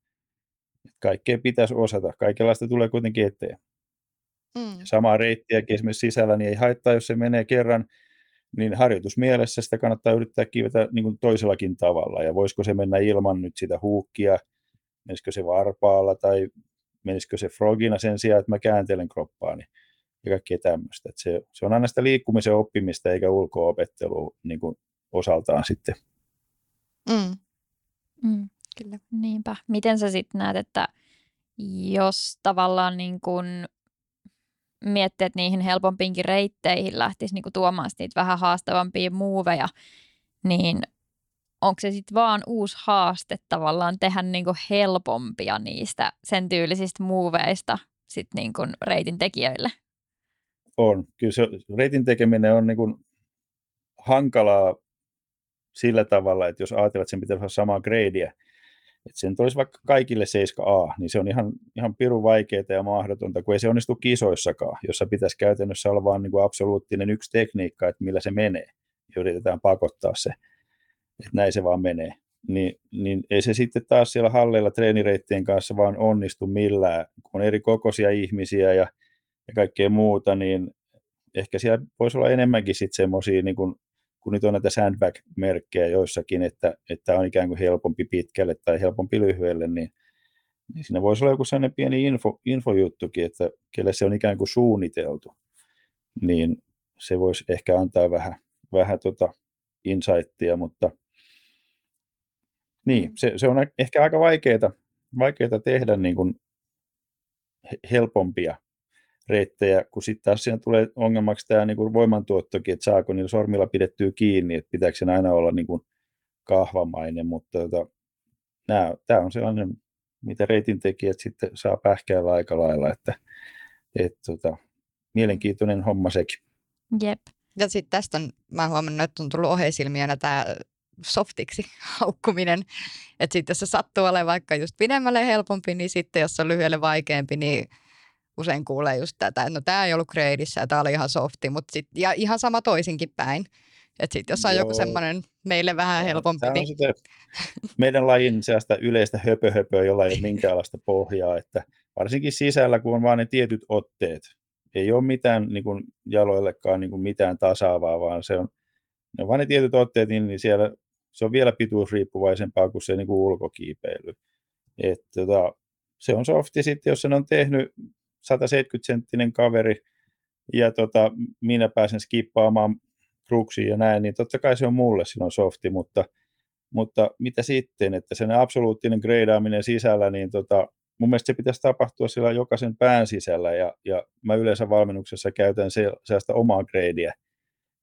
kaikkea pitäisi osata. Kaikenlaista tulee kuitenkin eteen. Mm. Samaa reittiäkin esimerkiksi sisällä, niin ei haittaa, jos se menee kerran niin harjoitusmielessä sitä kannattaa yrittää kiivetä niin kuin toisellakin tavalla. Ja voisiko se mennä ilman nyt sitä huukkia, menisikö se varpaalla tai menisikö se frogina sen sijaan, että mä kääntelen kroppaani ja kaikkea tämmöistä. Se, se on aina sitä liikkumisen oppimista eikä ulko-opettelua niin kuin osaltaan sitten. Mm. Mm, kyllä. Niinpä. Miten sä sitten näet, että jos tavallaan niin kuin miettiä, että niihin helpompiinkin reitteihin lähtisi niin kuin tuomaan niitä vähän haastavampia muuveja, niin onko se sitten vaan uusi haaste tavallaan tehdä niin kuin helpompia niistä sen tyylisistä muuveista sit niin kuin reitin tekijöille? On. Kyllä se reitin tekeminen on niin kuin hankalaa sillä tavalla, että jos ajatellaan, että sen pitäisi olla samaa gradeä, että sen olisi vaikka kaikille 7A, niin se on ihan, ihan pirun vaikeaa ja mahdotonta, kun ei se onnistu kisoissakaan, jossa pitäisi käytännössä olla vain niin absoluuttinen yksi tekniikka, että millä se menee, ja yritetään pakottaa se, että näin se vaan menee. Niin, niin ei se sitten taas siellä halleilla treenireittien kanssa vaan onnistu millään, kun on eri kokoisia ihmisiä ja, ja kaikkea muuta, niin ehkä siellä voisi olla enemmänkin sitten semmoisia niin kun nyt on näitä sandbag-merkkejä joissakin, että, että on ikään kuin helpompi pitkälle tai helpompi lyhyelle, niin, niin siinä voisi olla joku sellainen pieni info, infojuttukin, että kelle se on ikään kuin suunniteltu, niin se voisi ehkä antaa vähän, vähän tota insightia, mutta niin, mm. se, se on ehkä aika vaikeaa, vaikeaa tehdä niin kuin helpompia reittejä, kun sitten taas siinä tulee ongelmaksi tämä niin kuin voimantuottokin, että saako niillä sormilla pidettyä kiinni, että pitääkö sen aina olla niin kuin kahvamainen, mutta tota, tämä on sellainen, mitä reitin tekijät sitten saa pähkäällä aika lailla, että et, tota, mielenkiintoinen homma sekin. Jep. Ja sitten tästä on, mä huomannut, että on tullut oheisilmiönä tämä softiksi *laughs* haukkuminen. Että sitten jos se sattuu olemaan vaikka just pidemmälle helpompi, niin sitten jos on lyhyelle vaikeampi, niin usein kuulee just tätä, että no tämä ei ollut gradeissä ja tämä oli ihan softi, mutta sit, ja ihan sama toisinkin päin. Että sitten jos on joku semmoinen meille vähän helpompi. Niin... Sitä meidän lajin sellaista yleistä höpöhöpöä, jolla ei ole minkäänlaista pohjaa, että varsinkin sisällä, kun on vain ne tietyt otteet, ei ole mitään niin kuin jaloillekaan niin kuin mitään tasaavaa, vaan se on, ne on vain ne tietyt otteet, niin, niin siellä se on vielä pituusriippuvaisempaa kuin se niin kuin ulkokiipeily. Et, tota, se on softi sitten, jos sen on tehnyt 170-senttinen kaveri ja tota, minä pääsen skippaamaan kruksiin ja näin, niin totta kai se on mulle silloin softi, mutta, mutta mitä sitten, että sen absoluuttinen greidaaminen sisällä, niin tota, mun mielestä se pitäisi tapahtua siellä jokaisen pään sisällä ja, ja mä yleensä valmennuksessa käytän se, sellaista omaa greidiä,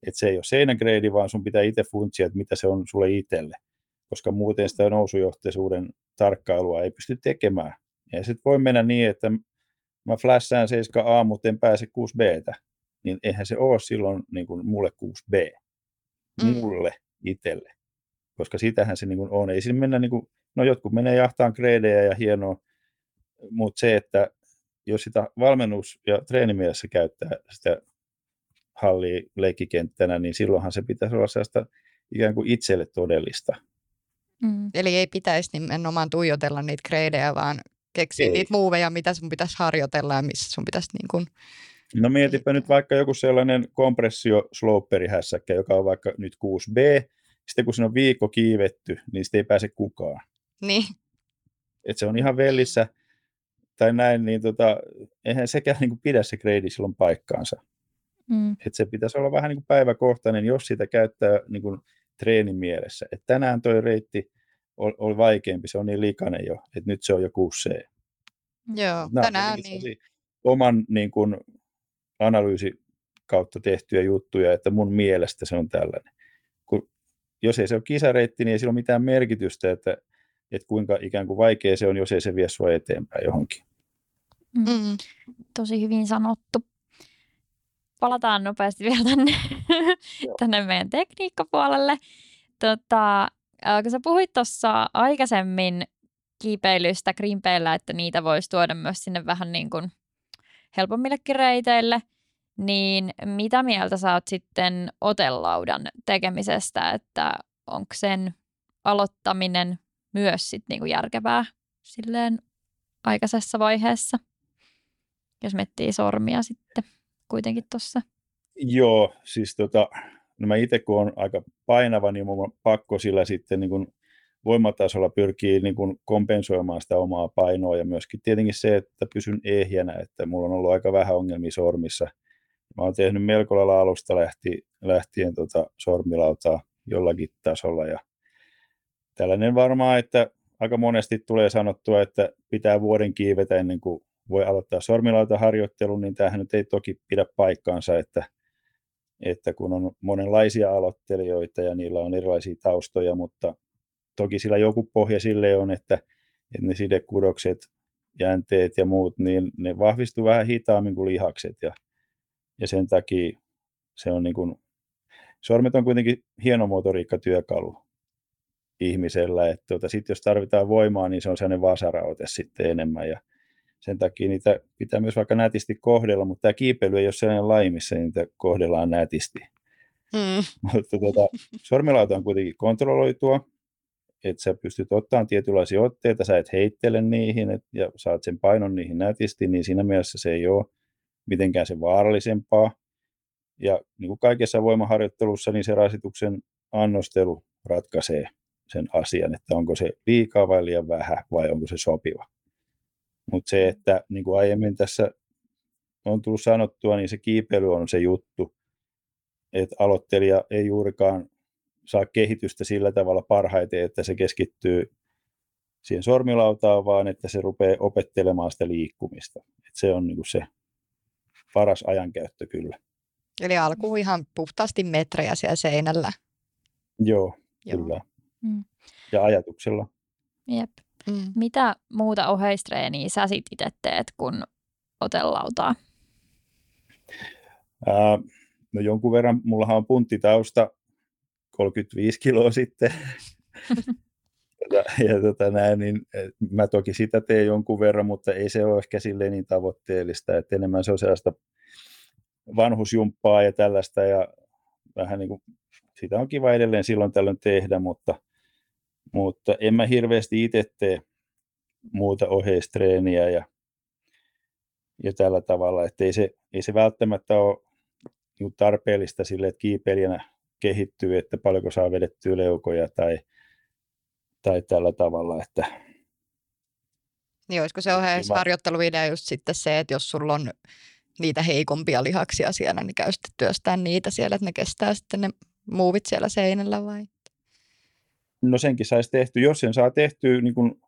että se ei ole seinägreidi, vaan sun pitää itse funtsia, että mitä se on sulle itselle, koska muuten sitä nousujohteisuuden tarkkailua ei pysty tekemään. Ja sitten voi mennä niin, että mä flashään 7A, mutta en pääse 6B, niin eihän se ole silloin niin kuin mulle 6B, mm. mulle itselle, koska sitähän se niin kuin on. Ei siinä mennä, niin kuin, no jotkut menee jahtaan kreidejä ja hienoa, mutta se, että jos sitä valmennus- ja treenimielessä käyttää sitä hallia leikkikenttänä, niin silloinhan se pitäisi olla sellaista ikään kuin itselle todellista. Mm. Eli ei pitäisi nimenomaan tuijotella niitä kreidejä, vaan keksiä ei. niitä muuveja, mitä sun pitäisi harjoitella ja missä sun pitäisi niin kuin... No mietipä nyt vaikka joku sellainen kompressio sloperihässäkkä, joka on vaikka nyt 6B, sitten kun se on viikko kiivetty, niin sitten ei pääse kukaan. Niin. Et se on ihan vellissä tai näin, niin tota, eihän sekään niin kuin pidä se grade silloin paikkaansa. Mm. Et se pitäisi olla vähän niin kuin päiväkohtainen, jos sitä käyttää niin kuin treenin mielessä. Et tänään toi reitti oli, oli vaikeampi, se on niin likainen jo, että nyt se on jo 6C. Joo, Nämä tänään niin. Oman niin kuin, analyysi kautta tehtyjä juttuja, että mun mielestä se on tällainen. Kun, jos ei se ole kisareitti, niin ei sillä ole mitään merkitystä, että, että kuinka ikään kuin vaikea se on, jos ei se vie sua eteenpäin johonkin. Mm. mm. Tosi hyvin sanottu. Palataan nopeasti vielä tänne, tänne meidän tekniikkapuolelle. Tota, kun sä puhuit tuossa aikaisemmin kiipeilystä grimpeillä, että niitä voisi tuoda myös sinne vähän niin kuin helpommillekin reiteille, niin mitä mieltä sä oot sitten otellaudan tekemisestä, että onko sen aloittaminen myös sit niin kuin järkevää silleen aikaisessa vaiheessa, jos miettii sormia sitten kuitenkin tuossa? Joo, siis tota, no mä itse kun on aika painava, niin mun on pakko sillä sitten niin kuin voimatasolla pyrkii niin kuin kompensoimaan sitä omaa painoa ja myöskin tietenkin se, että pysyn ehjänä, että mulla on ollut aika vähän ongelmia sormissa. Mä oon tehnyt melko lailla alusta lähti, lähtien tota sormilautaa jollakin tasolla ja tällainen varmaan, että aika monesti tulee sanottua, että pitää vuoden kiivetä ennen kuin voi aloittaa sormilautaharjoittelun, niin tämähän nyt ei toki pidä paikkaansa, että, että kun on monenlaisia aloittelijoita ja niillä on erilaisia taustoja, mutta toki sillä joku pohja sille on, että, että ne sidekudokset, jänteet ja muut, niin ne vahvistuu vähän hitaammin kuin lihakset ja, ja sen takia se on niin kuin, sormet on kuitenkin hieno motoriikkatyökalu ihmisellä, että tuota, sit jos tarvitaan voimaa, niin se on sellainen vasaraote sitten enemmän ja sen takia niitä pitää myös vaikka nätisti kohdella, mutta tämä kiipeily ei ole sellainen laji, missä niitä kohdellaan nätisti. Mm. *laughs* Mutta tuota, sormilauta on kuitenkin kontrolloitua, että sä pystyt ottamaan tietynlaisia otteita, sä et heittele niihin et, ja saat sen painon niihin nätisti, niin siinä mielessä se ei ole mitenkään se vaarallisempaa. Ja niin kuin kaikessa voimaharjoittelussa, niin se rasituksen annostelu ratkaisee sen asian, että onko se liikaa vai liian vähän vai onko se sopiva. Mutta se, että niin kuin aiemmin tässä on tullut sanottua, niin se kiipeily on se juttu, että aloittelija ei juurikaan saa kehitystä sillä tavalla parhaiten, että se keskittyy siihen sormilautaan, vaan että se rupeaa opettelemaan sitä liikkumista. Et se on niin kuin se paras ajankäyttö kyllä. Eli alkuun ihan puhtaasti metrejä siellä seinällä. Joo, Joo. kyllä. Mm. Ja ajatuksella. Jep. Mm. Mitä muuta oheistreeniä sä sit itse teet, kun otelautaa? Ää, no jonkun verran, mullahan on punttitausta 35 kiloa sitten. *laughs* ja, ja tota näin, niin mä toki sitä teen jonkun verran, mutta ei se ole ehkä silleen niin tavoitteellista, että enemmän se on sellaista vanhusjumppaa ja tällaista ja vähän niin kuin sitä on kiva edelleen silloin tällöin tehdä, mutta, mutta en mä hirveästi itse tee muuta oheistreeniä ja, ja tällä tavalla, että ei se, ei se välttämättä ole niin tarpeellista sille, että kiipeilijänä kehittyy, että paljonko saa vedettyä leukoja tai, tai tällä tavalla, että niin olisiko se harjoitteluidea just sitten se, että jos sulla on niitä heikompia lihaksia siellä, niin käy sitten työstään niitä siellä, että ne kestää sitten ne muuvit siellä seinällä vai? No senkin saisi tehty, jos sen saa tehtyä niin kuin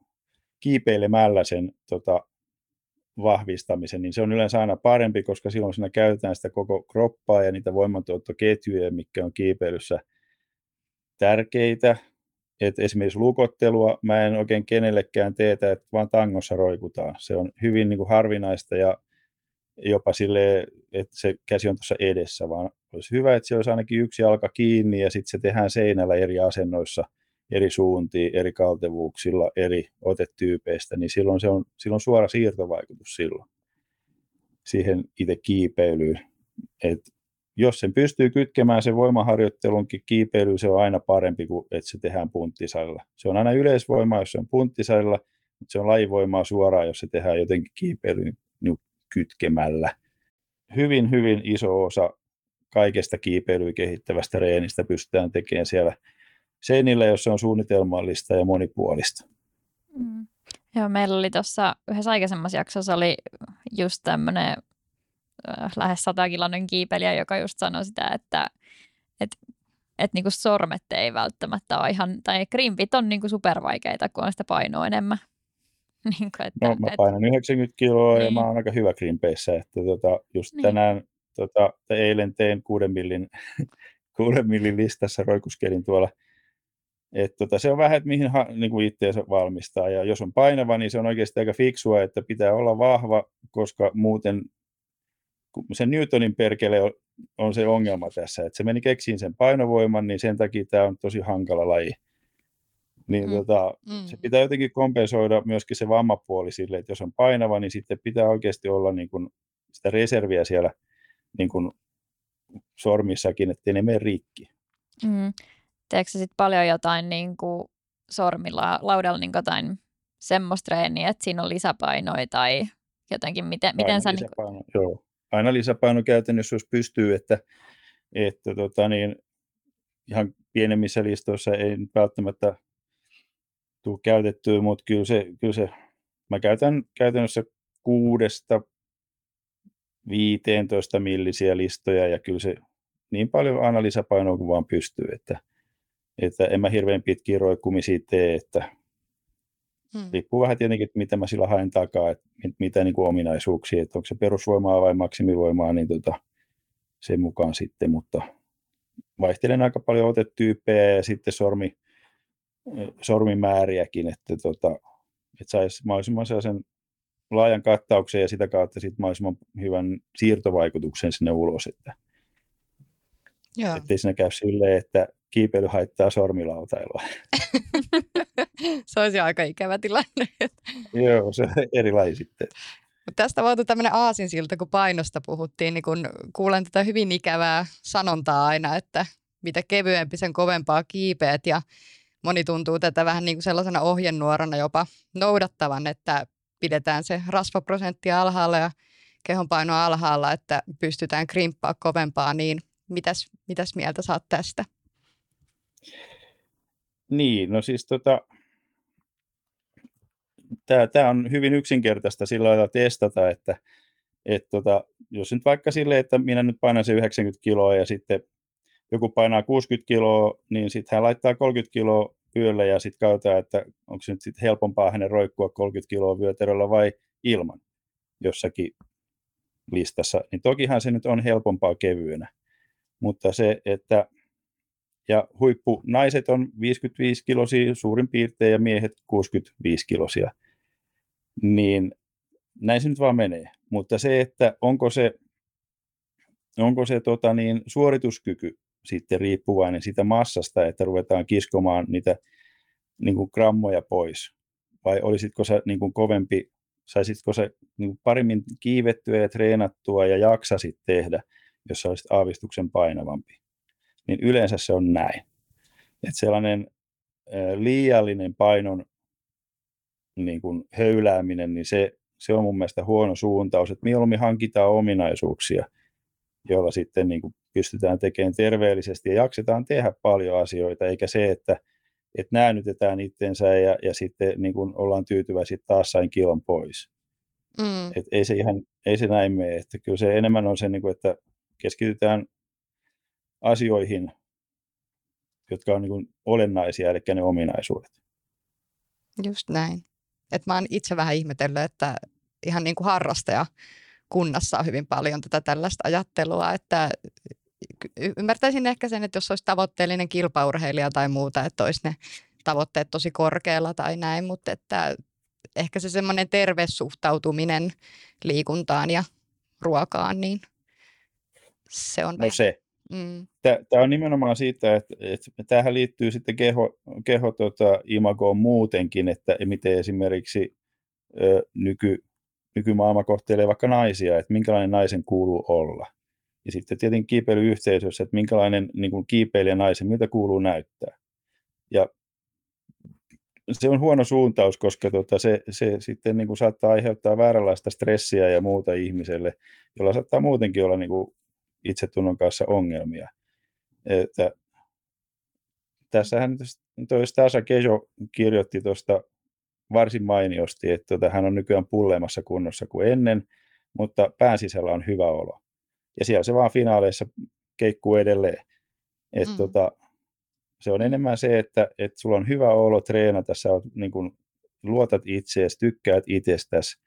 kiipeilemällä sen tota, vahvistamisen, niin se on yleensä aina parempi, koska silloin siinä käytetään sitä koko kroppaa ja niitä voimantuottoketjuja, mikä on kiipeilyssä tärkeitä. Et esimerkiksi lukottelua mä en oikein kenellekään teetä, että vaan tangossa roikutaan. Se on hyvin niin kuin harvinaista ja jopa sille, että se käsi on tuossa edessä, vaan olisi hyvä, että se olisi ainakin yksi jalka kiinni ja sitten se tehdään seinällä eri asennoissa, eri suuntiin, eri kaltevuuksilla, eri otetyypeistä, niin silloin se on silloin suora siirtovaikutus silloin siihen itse kiipeilyyn. Et jos sen pystyy kytkemään sen voimaharjoittelunkin kiipeilyyn, se on aina parempi kuin että se tehdään punttisalilla. Se on aina yleisvoimaa, jos se on punttisalilla, mutta se on lajivoimaa suoraan, jos se tehdään jotenkin kiipeilyyn kytkemällä. Hyvin, hyvin iso osa kaikesta kiipeilyä kehittävästä reenistä pystytään tekemään siellä seinillä, jos se on suunnitelmallista ja monipuolista. Mm. Joo, meillä oli tuossa yhdessä aikaisemmassa jaksossa oli just tämmöinen äh, lähes satakiloinen kiipeilijä, joka just sanoi sitä, että et, et niinku sormet ei välttämättä ole ihan, tai krimpit on niinku supervaikeita, kun on sitä painoa enemmän. *laughs* niin kuin, että, no, mä painan 90 kiloa niin. ja mä oon aika hyvä krimpeissä, että tota, just niin. tänään, tota, eilen tein 6 millin, *laughs* 6 millin listassa roikuskelin tuolla, et tota, se on vähän, että mihin ha, niin kuin itseensä valmistaa, ja jos on painava, niin se on oikeasti aika fiksua, että pitää olla vahva, koska muuten se Newtonin perkele on, on se ongelma tässä, että se meni keksiin sen painovoiman, niin sen takia tämä on tosi hankala laji. Niin mm. Tota, mm. se pitää jotenkin kompensoida myöskin se vammapuoli sille, että jos on painava, niin sitten pitää oikeasti olla niin kuin sitä reserviä siellä niin kuin sormissakin, ettei ne mene rikki. Mm. Teekö sitten paljon jotain niin kuin sormilla, laudalla niin jotain semmoista treeniä, että siinä on lisäpainoja tai jotenkin, miten, miten sä... Lisäpaino, niin kuin... Joo, aina lisäpaino käytännössä, jos pystyy, että, että tota niin, ihan pienemmissä listoissa ei välttämättä tule käytettyä, mutta kyllä se, kyllä se, mä käytän käytännössä kuudesta 15 millisiä listoja ja kyllä se niin paljon aina lisäpainoa kuin vaan pystyy, että, että en mä hirveän pitkiä roikkumisia tee, että hmm. riippuu vähän tietenkin, että mitä mä sillä haen takaa, että mitä niin kuin ominaisuuksia, että onko se perusvoimaa vai maksimivoimaa, niin tota, sen mukaan sitten, mutta vaihtelen aika paljon otetyyppejä ja sitten sormi, sormimääriäkin, että, tota, että saisi mahdollisimman sellaisen laajan kattauksen ja sitä kautta sitten mahdollisimman hyvän siirtovaikutuksen sinne ulos, että Joo. ettei siinä käy silleen, että kiipeily haittaa sormilautailua. *laughs* se olisi aika ikävä tilanne. Joo, se on eri laji sitten. Mut tästä voitu tämmöinen aasinsilta, kun painosta puhuttiin, niin kun kuulen tätä hyvin ikävää sanontaa aina, että mitä kevyempi, sen kovempaa kiipeät. Ja moni tuntuu tätä vähän niin kuin sellaisena ohjenuorana jopa noudattavan, että pidetään se rasvaprosentti alhaalla ja kehonpaino alhaalla, että pystytään krimppaa kovempaa, niin mitäs, mitäs mieltä saat tästä? Niin, no siis tota, tämä on hyvin yksinkertaista sillä lailla testata, että et tota, jos nyt vaikka sille, että minä nyt painan se 90 kiloa ja sitten joku painaa 60 kiloa, niin sitten hän laittaa 30 kiloa yöllä ja sitten katsotaan, että onko se nyt sit helpompaa hänen roikkua 30 kiloa vyötäröllä vai ilman jossakin listassa, niin tokihan se nyt on helpompaa kevyenä. Mutta se, että ja huippu naiset on 55 kilosia suurin piirtein ja miehet 65 kilosia, niin näin se nyt vaan menee. Mutta se, että onko se, onko se tota niin, suorituskyky sitten riippuvainen siitä massasta, että ruvetaan kiskomaan niitä niin kuin grammoja pois? Vai olisitko sä niin kuin kovempi, saisitko sä niin kuin paremmin kiivettyä ja treenattua ja jaksasit tehdä, jos olisit aavistuksen painavampi? Niin yleensä se on näin. Että sellainen liiallinen painon niin kuin höylääminen, niin se, se on mun mielestä huono suuntaus, että mieluummin hankitaan ominaisuuksia, joilla sitten niin kuin pystytään tekemään terveellisesti ja jaksetaan tehdä paljon asioita, eikä se, että, että näännytetään itsensä ja, ja sitten niin kuin ollaan tyytyväisiä taas sain kilon pois. Mm. Et ei, se ihan, ei se näin mene, että kyllä se enemmän on se, niin kuin, että keskitytään asioihin, jotka on niin kuin olennaisia, eli ne ominaisuudet. Just näin. Et mä oon itse vähän ihmetellyt, että ihan niin kuin harrastaja kunnassa on hyvin paljon tätä tällaista ajattelua, että ymmärtäisin ehkä sen, että jos olisi tavoitteellinen kilpaurheilija tai muuta, että olisi ne tavoitteet tosi korkealla tai näin, mutta että ehkä se semmoinen terve suhtautuminen liikuntaan ja ruokaan, niin se on... No se. Mm. Tämä on nimenomaan siitä, että, että tähän liittyy sitten keho, keho tota, imagoon muutenkin, että miten esimerkiksi ö, nyky, nykymaailma kohtelee vaikka naisia, että minkälainen naisen kuuluu olla. Ja sitten tietenkin kiipeilyyhteisössä, että minkälainen niin kuin kiipeilijä naisen, miltä kuuluu näyttää. Ja se on huono suuntaus, koska tota, se, se sitten niin kuin saattaa aiheuttaa vääränlaista stressiä ja muuta ihmiselle, jolla saattaa muutenkin olla niin kuin itsetunnon kanssa ongelmia. Että, tässähän toi Stasa Kejo kirjoitti tuosta varsin mainiosti, että tota, hän on nykyään pulleemmassa kunnossa kuin ennen, mutta pään sisällä on hyvä olo. Ja siellä se vaan finaaleissa keikkuu edelleen. Et, mm. tota, se on enemmän se, että, että sulla on hyvä olo treenata, sä oot, niin kun, luotat itseesi, tykkäät itsestäsi.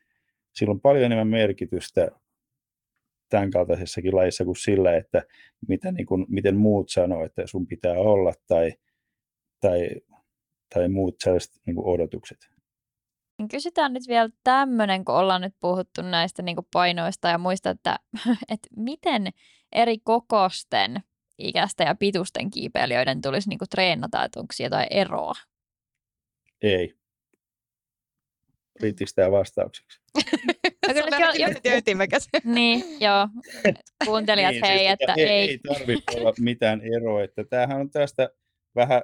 Sillä on paljon enemmän merkitystä tämän kaltaisessakin lajissa kuin sillä, että mitä, niin kun, miten muut sanoo, että sun pitää olla tai, tai, tai muut sellaiset niin odotukset. Niin kysytään nyt vielä tämmöinen, kun ollaan nyt puhuttu näistä niin painoista ja muista, että, *laughs* että miten eri kokosten ikäistä ja pitusten kiipeilijöiden tulisi niin kuin treenata, että onko jotain eroa? Ei. Riittikö tämä vastaukseksi? *laughs* no, kyllä jo, jo, ytimekäs. niin, joo. Kuuntelijat, niin, hei, siis että ei. Ei, ei tarvitse olla mitään eroa. Että tämähän on tästä vähän,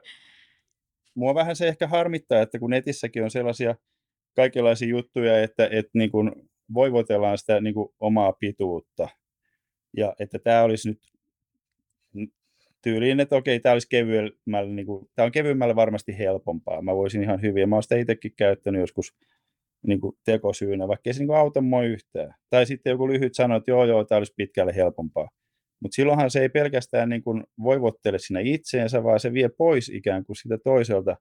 mua vähän se ehkä harmittaa, että kun netissäkin on sellaisia kaikenlaisia juttuja, että, että niin kuin voivotellaan sitä niin kuin omaa pituutta. Ja että tämä olisi nyt tyyliin, että okei, tämä olisi kevyemmällä, niin kuin, tämä on kevyemmällä varmasti helpompaa. Mä voisin ihan hyvin, mä oon sitä itsekin käyttänyt joskus niin kuin tekosyynä, vaikka ei se niin auta mua yhtään. Tai sitten joku lyhyt sanoo, että joo, joo, tämä olisi pitkälle helpompaa. Mutta silloinhan se ei pelkästään niin kuin voivottele sinne itseensä, vaan se vie pois ikään kuin sitä toiselta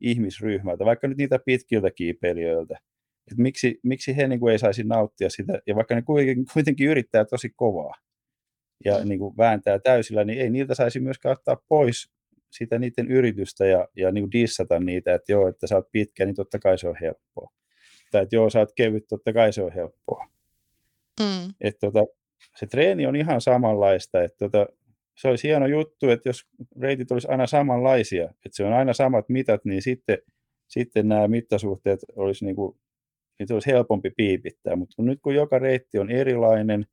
ihmisryhmältä, vaikka nyt niitä pitkiltä kiipeilijöiltä. Et miksi, miksi he niin kuin ei saisi nauttia sitä, ja vaikka ne kuitenkin, kuitenkin yrittää tosi kovaa ja mm. niin kuin vääntää täysillä, niin ei niiltä saisi myöskään ottaa pois sitä niiden yritystä ja, ja niin kuin dissata niitä, että joo, että sä oot pitkä, niin totta kai se on helppoa. Tai että joo, sä oot kevyt, totta kai se on helppoa. Mm. Että tota, se treeni on ihan samanlaista, että tota, se olisi hieno juttu, että jos reitit olisi aina samanlaisia, että se on aina samat mitat, niin sitten, sitten nämä mittasuhteet olisi, niin kuin, niitä olisi helpompi piipittää. Mutta nyt kun joka reitti on erilainen,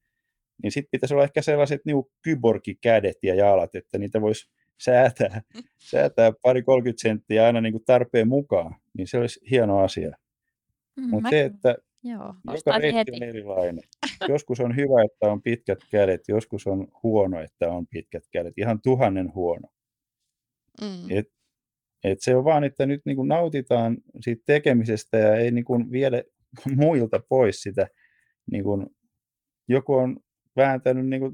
niin sitten pitäisi olla ehkä sellaiset niin kyborgikädet ja jalat, että niitä voisi säätää, säätää pari 30 senttiä aina niin kuin tarpeen mukaan, niin se olisi hieno asia. Mm, Mutta se, että Joo, joka reitti heti. on erilainen. Joskus on hyvä, että on pitkät kädet, joskus on huono, että on pitkät kädet. Ihan tuhannen huono. Mm. Et, et se on vaan, että nyt niin nautitaan siitä tekemisestä ja ei niin kuin viedä *laughs* muilta pois sitä. Niin kuin, joku on vääntänyt niin kuin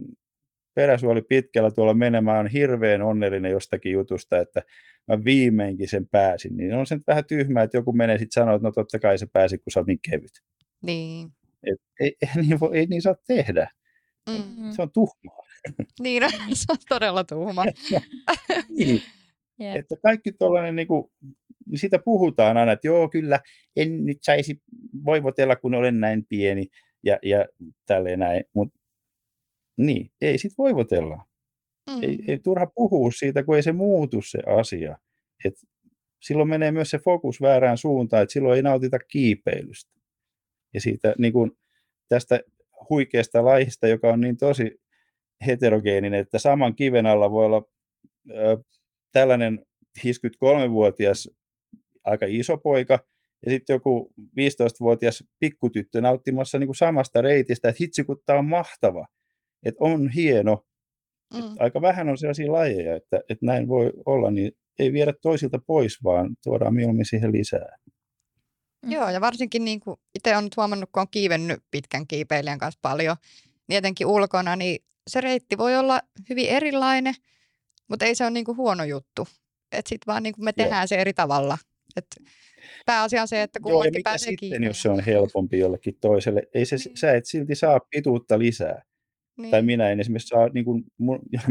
peräsuoli pitkällä tuolla menemään, on hirveän onnellinen jostakin jutusta, että mä viimeinkin sen pääsin. Niin on se nyt vähän tyhmää, että joku menee sitten sanoa, että no totta kai se pääsi, kun sä oot niin kevyt. Niin. Et ei, ei, *laughs* niin voi, ei niin saa tehdä. Mm-hmm. Se on tuhmaa. *laughs* Niin, no, *laughs* se on todella tuhma. niin. yeah. Että kaikki tuollainen, niin kuin, sitä puhutaan aina, että joo, kyllä, en nyt saisi voivotella, kun olen näin pieni ja, ja tälleen näin. Mutta niin, ei sit voivotella. Mm. Ei, ei turha puhua siitä, kun ei se muutu se asia. Et silloin menee myös se fokus väärään suuntaan, että silloin ei nautita kiipeilystä. Ja siitä niin kun, tästä huikeasta lajista, joka on niin tosi heterogeeninen, että saman kiven alla voi olla tällainen 53-vuotias aika iso poika ja sitten joku 15-vuotias pikkutyttö nauttimassa niin kuin samasta reitistä, että hitsi kun tämä on mahtava, että on hieno. Mm. Että aika vähän on sellaisia lajeja, että, että näin voi olla, niin ei viedä toisilta pois, vaan tuodaan mieluummin siihen lisää. Mm. Joo, ja varsinkin niin kuin itse olen huomannut, kun on kiivennyt pitkän kiipeilijän kanssa paljon, niin etenkin ulkona, niin se reitti voi olla hyvin erilainen, mutta ei se ole niin kuin huono juttu. Että sitten vaan niin kuin me tehdään Joo. se eri tavalla. Et pääasia on se, että kummatkin Joo, pääsee sitten, kiinni. jos se on helpompi jollekin toiselle? Ei se, niin. Sä et silti saa pituutta lisää. Niin. Tai minä en esimerkiksi saa, niin kuin,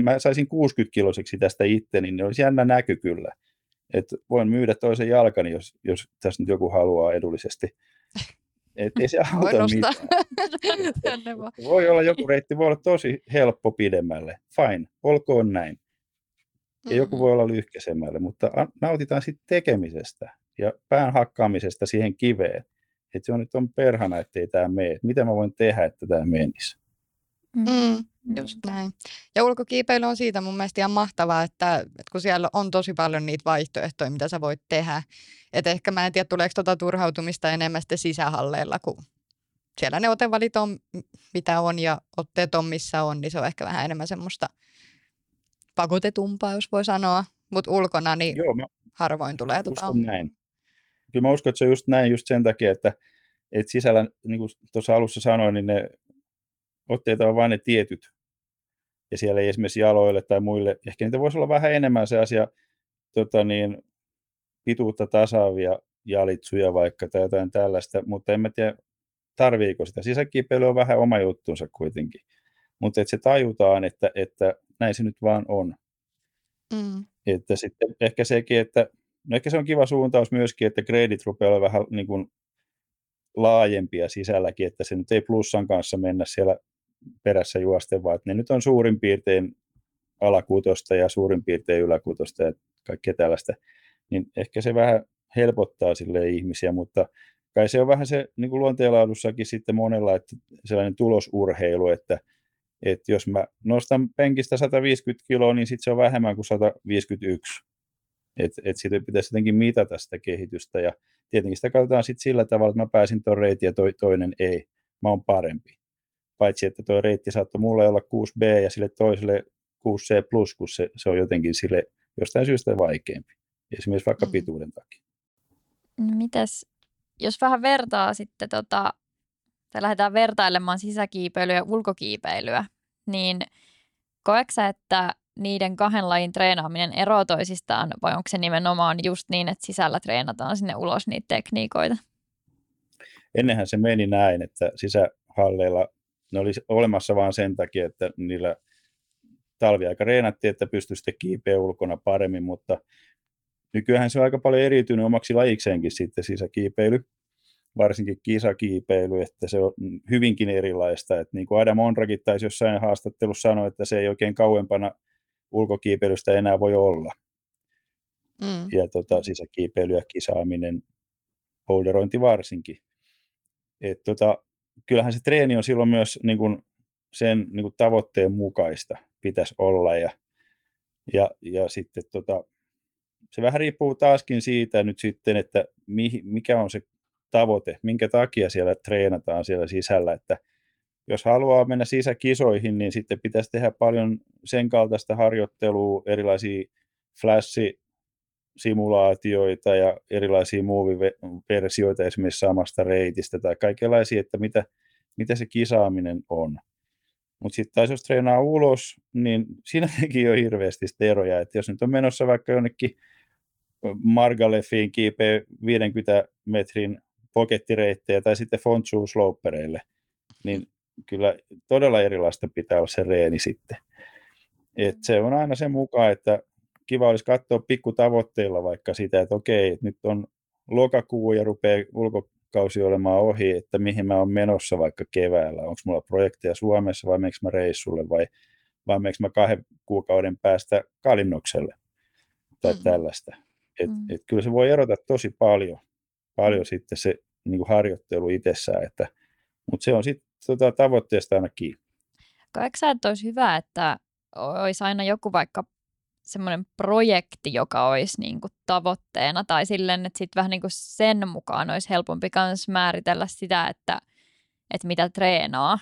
mä saisin 60-kiloseksi tästä itse, niin olisi jännä näky kyllä. Et voin myydä toisen jalkani, jos, jos tässä nyt joku haluaa edullisesti. Et ei se *laughs* auta mitään. *laughs* voi olla joku reitti, voi olla tosi helppo pidemmälle. Fine, olkoon näin. Ja mm-hmm. joku voi olla lyhkäisemmälle, mutta nautitaan sitten tekemisestä ja pään hakkaamisesta siihen kiveen. Että se on nyt on perhana, ettei tämä mene. Mitä mä voin tehdä, että tämä menisi? Mm. mm, just näin. Ja ulkokiipeily on siitä mun mielestä ihan mahtavaa, että, että kun siellä on tosi paljon niitä vaihtoehtoja, mitä sä voit tehdä. Että ehkä mä en tiedä, tuleeko tuota turhautumista enemmän sitten sisähalleilla, kun siellä ne otevalit on, mitä on ja otteet on, missä on, niin se on ehkä vähän enemmän semmoista pakotetumpaa, jos voi sanoa. Mutta ulkona niin Joo, mä harvoin tulee tuota näin. Kyllä mä uskon, että se on just näin just sen takia, että, että sisällä, niin kuin tuossa alussa sanoin, niin ne otteita on vain ne tietyt. Ja siellä ei esimerkiksi jaloille tai muille, ehkä niitä voisi olla vähän enemmän se asia, tota niin, pituutta tasaavia jalitsuja vaikka tai jotain tällaista, mutta en mä tiedä, tarviiko sitä. Sisäkipeily on vähän oma juttunsa kuitenkin. Mutta että se tajutaan, että, että näin se nyt vaan on. Mm. Että sitten ehkä sekin, että no ehkä se on kiva suuntaus myöskin, että kredit rupeaa vähän niin kuin laajempia sisälläkin, että se nyt ei plussan kanssa mennä siellä perässä juosten, vaan että ne nyt on suurin piirtein alakutosta ja suurin piirtein yläkutosta ja kaikkea tällaista, niin ehkä se vähän helpottaa sille ihmisiä, mutta kai se on vähän se niin kuin luonteenlaadussakin sitten monella, että sellainen tulosurheilu, että, että jos mä nostan penkistä 150 kiloa, niin sitten se on vähemmän kuin 151. Että et siitä pitäisi jotenkin mitata sitä kehitystä ja tietenkin sitä katsotaan sitten sillä tavalla, että mä pääsin tuon reitin ja toi, toinen ei. Mä oon parempi paitsi että tuo reitti saattoi mulle olla 6B ja sille toiselle 6C+, kun se, se on jotenkin sille jostain syystä vaikeampi, esimerkiksi vaikka mm. pituuden takia. No mitäs, jos vähän vertaa sitten, tota, tai lähdetään vertailemaan sisäkiipeilyä ja ulkokiipeilyä, niin koetko että niiden kahden lajin treenaaminen eroaa toisistaan, vai onko se nimenomaan just niin, että sisällä treenataan sinne ulos niitä tekniikoita? Ennenhän se meni näin, että sisähalleilla ne oli olemassa vain sen takia, että niillä talviaika reenattiin, että pystyi sitten kiipeä ulkona paremmin, mutta nykyään se on aika paljon eriytynyt omaksi lajikseenkin sitten sisäkiipeily, varsinkin kisakiipeily, että se on hyvinkin erilaista. Että niin kuin Adam Onrakin taisi jossain haastattelussa sanoa, että se ei oikein kauempana ulkokiipeilystä enää voi olla. Mm. Ja tota, sisäkiipeily ja kisaaminen, boulderointi varsinkin. Et tota, kyllähän se treeni on silloin myös niin kuin sen niin kuin tavoitteen mukaista pitäisi olla ja, ja, ja sitten tota, se vähän riippuu taaskin siitä nyt sitten, että mikä on se tavoite, minkä takia siellä treenataan siellä sisällä, että jos haluaa mennä sisäkisoihin, niin sitten pitäisi tehdä paljon sen kaltaista harjoittelua, erilaisia flash simulaatioita ja erilaisia movie-versioita esimerkiksi samasta reitistä tai kaikenlaisia, että mitä, mitä se kisaaminen on. Mutta sitten taas jos treenaa ulos, niin siinä *laughs* teki jo hirveästi eroja, että jos nyt on menossa vaikka jonnekin Margalefiin kiipeä 50 metrin pokettireittejä tai sitten Fontsuu slopereille, niin kyllä todella erilaista pitää olla se reeni sitten. Et se on aina sen mukaan, että kiva olisi katsoa pikku tavoitteilla vaikka sitä, että okei, että nyt on lokakuu ja rupeaa ulkokausi olemaan ohi, että mihin mä oon menossa vaikka keväällä. Onko mulla projekteja Suomessa vai meneekö mä reissulle vai, vai meneekö mä kahden kuukauden päästä Kalinnokselle tai mm. tällaista. Et, mm. et kyllä se voi erota tosi paljon, paljon sitten se niin kuin harjoittelu itsessään, että, mutta se on sitten tota, tavoitteesta aina kiinni. Koetko sä, että olisi hyvä, että olisi aina joku vaikka semmoinen projekti, joka olisi niin kuin tavoitteena tai silleen, että sitten vähän niin kuin sen mukaan olisi helpompi myös määritellä sitä, että, että mitä treenaa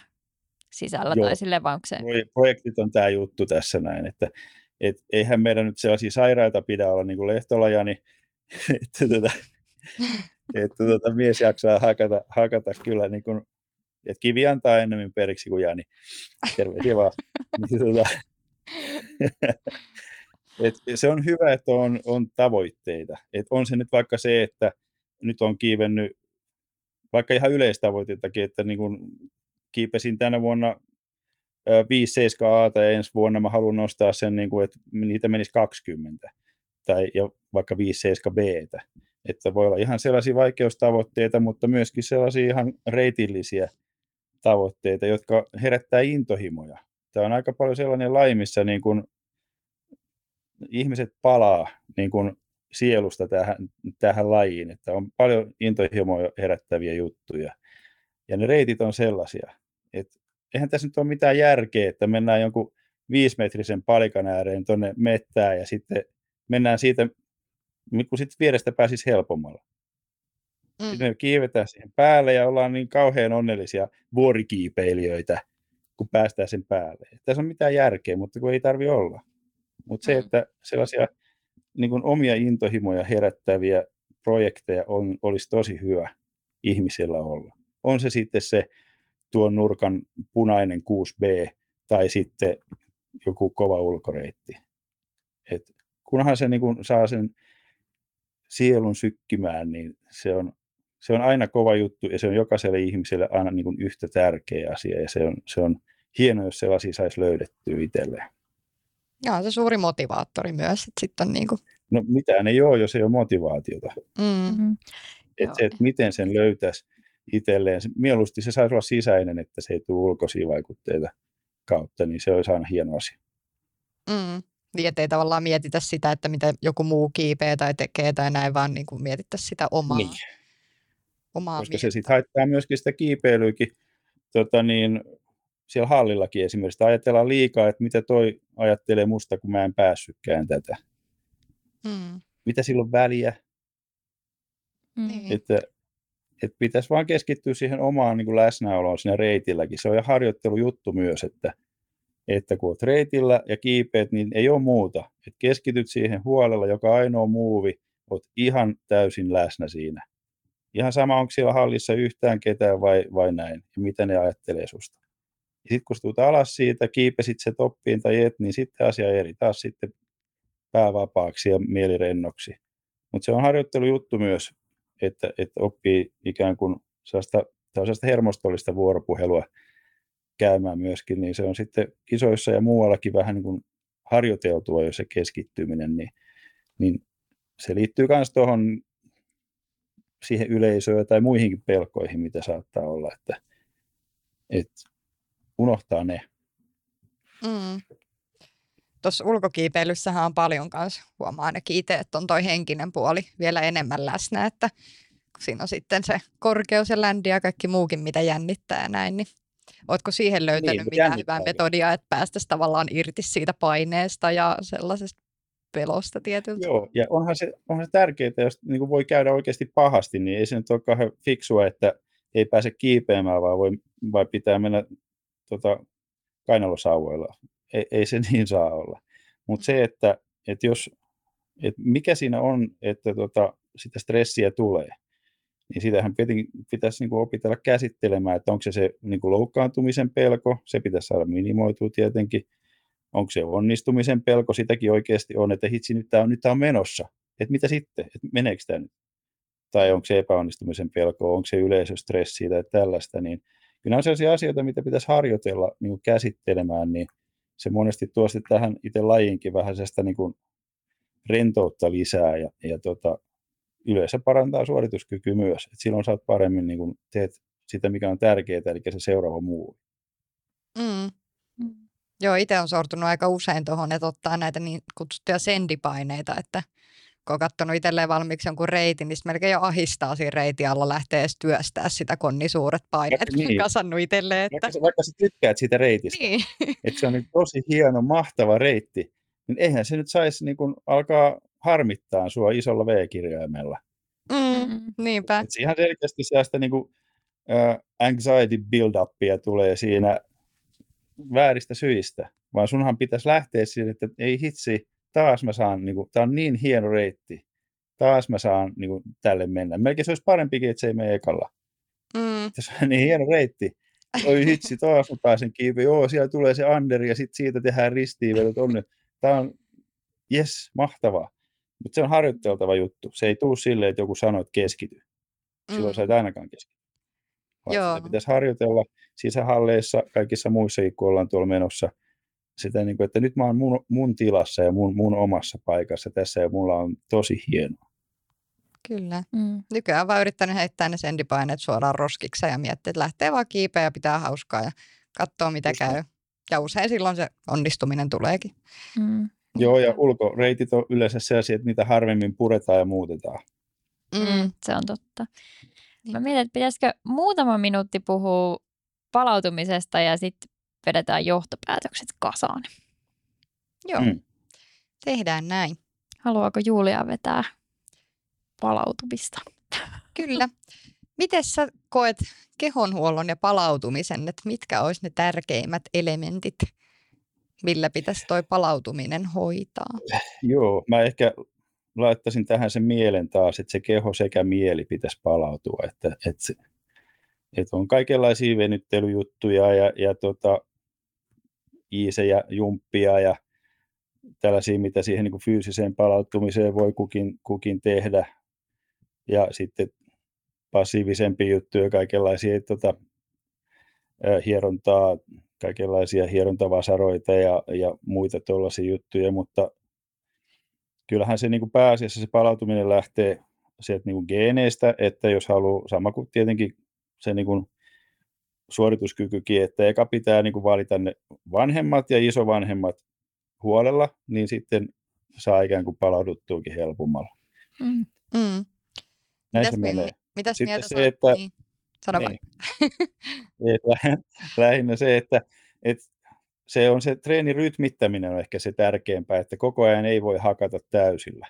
sisällä Joo. tai silleen, onko se... Projektit on tämä juttu tässä näin, että et eihän meidän nyt sellaisia sairaita pidä olla niin kuin Lehtolaja, niin *laughs* että, tuota, että tuota, mies jaksaa hakata, hakata kyllä niin kuin, että kivi antaa ennemmin periksi kuin Jani. Terveisiä vaan. *laughs* Niin, tuota, *laughs* et se on hyvä, että on, on tavoitteita. Et on se nyt vaikka se, että nyt on kiivennyt vaikka ihan yleistavoitteitakin, että niin kun kiipesin tänä vuonna 5 7 A ja ensi vuonna mä haluan nostaa sen, niin kuin, että niitä menisi 20 tai ja vaikka 5 7 B. Että voi olla ihan sellaisia vaikeustavoitteita, mutta myöskin sellaisia ihan reitillisiä tavoitteita, jotka herättää intohimoja. Tämä on aika paljon sellainen laji, missä niin kuin ihmiset palaa niin kuin sielusta tähän, tähän lajiin, että on paljon intohimoja herättäviä juttuja. Ja ne reitit on sellaisia, että eihän tässä nyt ole mitään järkeä, että mennään jonkun viisimetrisen palikan ääreen tuonne mettään ja sitten mennään siitä, kun sitten vierestä pääsisi helpommalla. Mm. Sitten me kiivetään siihen päälle ja ollaan niin kauhean onnellisia vuorikiipeilijöitä, kun päästään sen päälle. Tässä on mitään järkeä, mutta kun ei tarvi olla. Mutta se, mm. että sellaisia niin kuin omia intohimoja herättäviä projekteja on, olisi tosi hyvä ihmisellä olla. On se sitten se tuon nurkan punainen 6B tai sitten joku kova ulkoreitti. Et kunhan se niin kuin saa sen sielun sykkimään, niin se on, se on aina kova juttu ja se on jokaiselle ihmiselle aina niin kuin yhtä tärkeä asia ja se on, se on hienoa, jos sellaisia saisi löydettyä itselleen. Joo, se suuri motivaattori myös. Että sit on niin kuin... No mitään ei ole, jos ei ole motivaatiota. Mm-hmm. Että se, että miten sen löytäisi itselleen. Mieluusti se saisi olla sisäinen, että se ei tule ulkoisia vaikutteita kautta, niin se olisi aina hieno asia. Mm. Niin, ettei tavallaan mietitä sitä, että mitä joku muu kiipeää tai tekee tai näin, vaan niin kuin mietittäisiin sitä omaa. Niin. omaa Koska mieltä. se sitten haittaa myöskin sitä kiipeilyäkin. Tota niin, siellä hallillakin esimerkiksi, ajatellaan liikaa, että mitä toi ajattelee musta, kun mä en päässytkään tätä. Mm. Mitä silloin väliä? Mm. Että, että pitäisi vaan keskittyä siihen omaan niin kuin läsnäoloon siinä reitilläkin. Se on jo harjoittelujuttu myös, että, että kun olet reitillä ja kiipeät, niin ei ole muuta. Et keskityt siihen huolella, joka ainoa muuvi, olet ihan täysin läsnä siinä. Ihan sama, onko siellä hallissa yhtään ketään vai, vai näin, ja mitä ne ajattelee susta. Sitten kun tulet alas siitä, kiipesit se toppiin tai et, niin sitten asia eri. Taas sitten päävapaaksi ja mielirennoksi. Mutta se on harjoittelujuttu myös, että, että oppii ikään kuin sellaista, sellaista hermostollista vuoropuhelua käymään myöskin, niin se on sitten kisoissa ja muuallakin vähän niin kuin harjoiteltua jo se keskittyminen, niin, niin se liittyy myös tuohon siihen yleisöön tai muihinkin pelkoihin, mitä saattaa olla, että, että unohtaa ne. Mm tuossa ulkokiipeilyssähän on paljon kanssa, huomaa ainakin itse, että on toi henkinen puoli vielä enemmän läsnä, että kun siinä on sitten se korkeus ja ländi ja kaikki muukin, mitä jännittää ja näin, niin Oletko siihen löytänyt niin, mitään hyvää metodia, että päästäisiin tavallaan irti siitä paineesta ja sellaisesta pelosta tietyltä? Joo, ja onhan se, onhan se tärkeää, jos niin voi käydä oikeasti pahasti, niin ei se nyt ole kauhean fiksua, että ei pääse kiipeämään, vaan voi, vai pitää mennä tota, kainalosauvoilla. Ei, ei se *laughs* niin saa olla. Mutta se, että, että jos, että mikä siinä on, että tota, sitä stressiä tulee, niin sitähän pitäisi niin kuin opitella käsittelemään, että onko se se niin kuin loukkaantumisen pelko, se pitäisi saada minimoitua tietenkin, onko se onnistumisen pelko, sitäkin oikeasti on, että hitsi, nyt tämä on, nyt tämä on menossa, että mitä sitten, että meneekö tämä nyt, tai onko se epäonnistumisen pelko, onko se yleisöstressi tai tällaista, niin kyllä on sellaisia asioita, mitä pitäisi harjoitella niin kuin käsittelemään, niin se monesti tuo sitten tähän itse lajiinkin vähän sitä niin kuin rentoutta lisää ja, ja tota, yleensä parantaa suorituskyky myös. Et silloin saat paremmin niin kuin teet sitä, mikä on tärkeää, eli se seuraava muu. Mm. Mm. Joo, itse on sortunut aika usein tuohon, että ottaa näitä niin kutsuttuja sendipaineita, että kun on katsonut itselleen valmiiksi jonkun reitin, niin melkein jo ahistaa siinä reitin alla lähtee edes työstää sitä, kun niin suuret paineet niin. kasannut itselleen. Että... Vaikka, vaikka sä tykkäät siitä reitistä. Niin. *laughs* että se on niin tosi hieno, mahtava reitti, niin eihän se nyt saisi niin kuin alkaa harmittaa sua isolla V-kirjaimella. Mm, Mm. niinpä. Et ihan selkeästi sellaista niin kuin, uh, anxiety build-upia tulee siinä vääristä syistä, vaan sunhan pitäisi lähteä siihen, että ei hitsi, taas mä saan, niin kuin, tää on niin hieno reitti, taas mä saan niin kuin, tälle mennä. Melkein se olisi parempikin, että se ei mene ekalla. Mm, Se on niin hieno reitti. Oi hitsi, taas mä pääsen kiinni. Joo, siellä tulee se under ja sitten siitä tehdään ristiinvedot. On, Tämä on, yes, mahtavaa. Mutta se on harjoitteltava juttu. Se ei tule silleen, että joku sanoo, että keskity. Silloin mm. sä et ainakaan keskity. Vaan Joo. sitä pitäisi harjoitella sisähalleissa, kaikissa muissakin, kun ollaan tuolla menossa. Sitä, niin kuin, että nyt mä oon mun, mun tilassa ja mun, mun omassa paikassa tässä ja mulla on tosi hienoa. Kyllä. Mm. Nykyään vaan yrittänyt heittää ne sendipaineet suoraan roskiksi ja miettiä, että lähtee vaan kiipeä ja pitää hauskaa ja katsoo mitä Just käy. Ja usein silloin se onnistuminen tuleekin. Mm. Joo, ja ulkoreitit on yleensä sellaisia, että niitä harvemmin puretaan ja muutetaan. Mm, se on totta. Mä mietin, että pitäisikö muutama minuutti puhua palautumisesta ja sitten vedetään johtopäätökset kasaan. Joo, Mm. tehdään näin. Haluaako Julia vetää palautumista? Kyllä. Miten sä koet kehonhuollon ja palautumisen, että mitkä olisi ne tärkeimmät elementit, millä pitäisi toi palautuminen hoitaa? Joo, mä ehkä laittaisin tähän sen mielen taas, että se keho sekä mieli pitäisi palautua, että, että, se, että on kaikenlaisia venyttelyjuttuja ja, ja tota, iisejä, jumppia ja tällaisia, mitä siihen niin kuin fyysiseen palautumiseen voi kukin, kukin tehdä. Ja sitten passiivisempia juttuja, kaikenlaisia tota, hierontaa, kaikenlaisia hierontavasaroita ja, ja muita tuollaisia juttuja, mutta kyllähän se niin kuin pääasiassa se palautuminen lähtee sieltä niin kuin geeneistä, että jos haluaa, sama kuin tietenkin se niin kuin suorituskykykin, että eka pitää niin kuin valita ne vanhemmat ja isovanhemmat huolella, niin sitten saa ikään kuin palauduttuukin helpommalla. Mm. Mm. Näin Mitäs, se mi- menee. mi- mitäs Sitten mieltä se, oot? että- Niin. Sano. Niin. *laughs* Lähinnä se, että, että se on se treenin rytmittäminen on ehkä se tärkeämpää, että koko ajan ei voi hakata täysillä.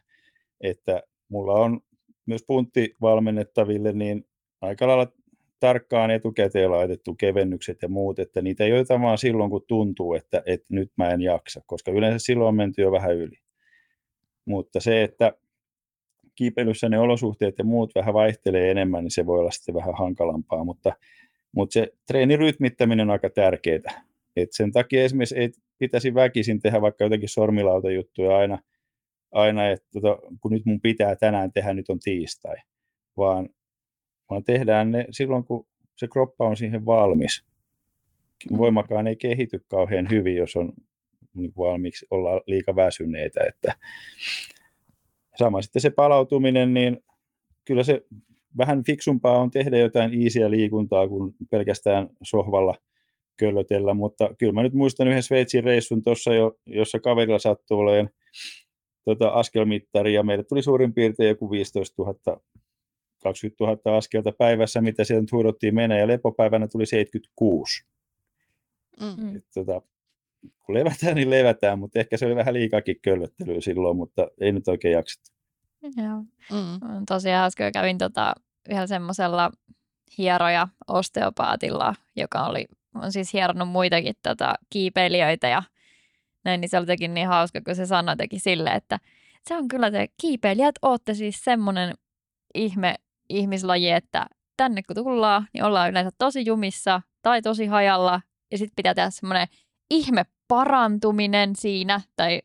Että mulla on myös punttivalmennettaville niin aika lailla tarkkaan etukäteen laitettu kevennykset ja muut, että niitä ei oteta vaan silloin, kun tuntuu, että, että nyt mä en jaksa, koska yleensä silloin on menty jo vähän yli. Mutta se, että kiipeilyssä ne olosuhteet ja muut vähän vaihtelee enemmän, niin se voi olla sitten vähän hankalampaa, mutta, mutta se treenin rytmittäminen on aika tärkeää. Et sen takia esimerkiksi ei pitäisi väkisin tehdä vaikka jotakin sormilautajuttuja aina, aina että tota, kun nyt mun pitää tänään tehdä, nyt on tiistai, vaan, vaan tehdään ne silloin, kun se kroppa on siihen valmis. Voimakaan ei kehity kauhean hyvin, jos on niin valmiiksi olla liika väsyneitä. Että sama sitten se palautuminen, niin kyllä se vähän fiksumpaa on tehdä jotain iisiä liikuntaa kuin pelkästään sohvalla köllötellä, mutta kyllä mä nyt muistan yhden Sveitsin reissun tuossa, jo, jossa kaverilla sattui olemaan tota, askelmittari ja meille tuli suurin piirtein joku 15 000 20 000 askelta päivässä, mitä sieltä huudottiin mennä, ja lepopäivänä tuli 76. Mm. Mm. Et, tota, kun levätään, niin levätään, mutta ehkä se oli vähän liikaakin köllöttelyä silloin, mutta ei nyt oikein jaksettu. Joo. Mm. Tosi hauska, kävin tota, yhdellä semmoisella hieroja osteopaatilla, joka oli, on siis hieronnut muitakin tota, kiipeilijöitä ja näin, niin se oli jotenkin niin hauska, kun se sanoi teki silleen, että se on kyllä te kiipeilijät, ootte siis semmoinen ihme ihmislaji, että tänne kun tullaan, niin ollaan yleensä tosi jumissa tai tosi hajalla ja sitten pitää tehdä semmoinen ihme parantuminen siinä, tai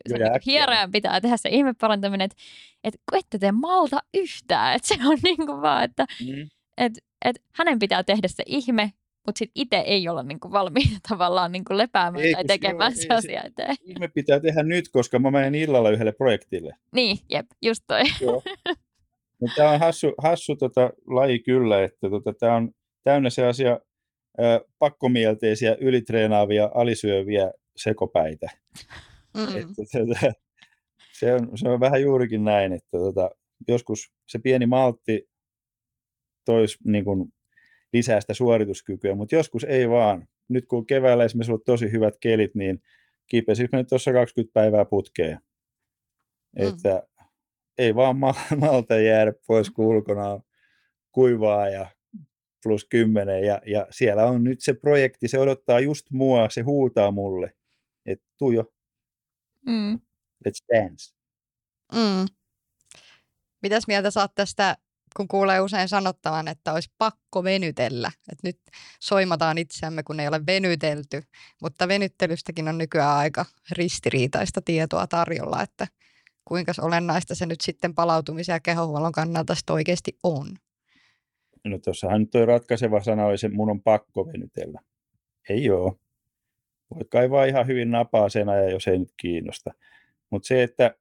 hierojan pitää tehdä se ihme parantuminen, että et kun ette te malta yhtään, että se on *laughs* niin kuin vaan, että Mm. et, et hänen pitää tehdä se ihme, mutta sitten itse ei olla niin kuin valmiina *laughs* tavallaan niin kuin lepäämään Ei, tai tekemään se se- asia eteen. Ihme pitää tehdä nyt, koska mä menen illalla yhdelle projektille. Niin, jep, just toi. Joo. *laughs* No, tämä on hassu, hassu tota, laji kyllä, että tota, tämä on täynnä sellaisia ö, pakkomielteisiä, ylitreenaavia, alisyöviä sekopäitä. Mm. Että, tota, se, on, se on vähän juurikin näin, että tota, joskus se pieni maltti toisi niin kuin, lisää sitä suorituskykyä, mutta joskus ei vaan. Nyt kun keväällä esimerkiksi on ollut tosi hyvät kelit, niin kiipesin nyt tuossa 20 päivää putkeen. Mm. Että ei vaan *laughs* malta jäädä pois, kun ulkona kuivaa ja plus 10 ja, ja siellä on nyt se projekti, se odottaa just mua, se huutaa mulle, että tuu jo, mm. let's dance. Mm. Mitäs mieltä saat tästä, kun kuulee usein sanottavan, että olisi pakko venytellä, että nyt soimataan itseämme, kun ei ole venytelty, mutta venyttelystäkin on nykyään aika ristiriitaista tietoa tarjolla, että kuinka olennaista se nyt sitten palautumisen ja kehonhuollon kannalta oikeasti on. No tuossahan nyt toi ratkaiseva sana oli se, mun on pakko venytellä. Ei oo. Voi kaivaa ihan hyvin napaa sen ajan, jos ei nyt kiinnosta. Mutta se, että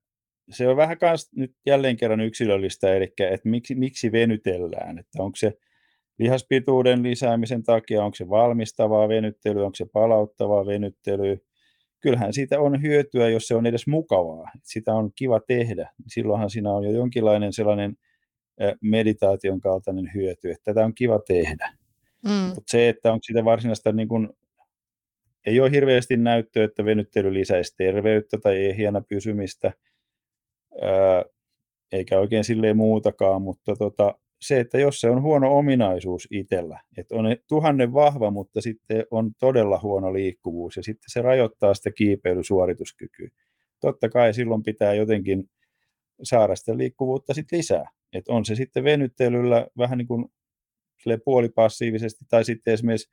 se on vähän kans nyt jälleen kerran yksilöllistä, eli että miksi, miksi venytellään, että onko se lihaspituuden lisäämisen takia, onko se valmistavaa venyttelyä, onko se palauttavaa venyttelyä. Kyllähän siitä on hyötyä, jos se on edes mukavaa, sitä on kiva tehdä. Silloinhan siinä on jo jonkinlainen sellainen meditaation kaltainen hyöty, että tätä on kiva tehdä. Mm. Mutta se, että onko sitä varsinaista, niin kun, ei ole hirveästi näyttöä, että venyttely lisäisi terveyttä tai ei hiena pysymistä, ää, eikä oikein silleen muutakaan, mutta tota, se, että jos se on huono ominaisuus itsellä, että on tuhannen vahva, mutta sitten on todella huono liikkuvuus ja sitten se rajoittaa sitä kiipeilysuorituskykyä. Totta kai silloin pitää jotenkin saada sitä liikkuvuutta sitten lisää. Et on se sitten venyttelyllä vähän niin kuin puolipassiivisesti tai sitten esimerkiksi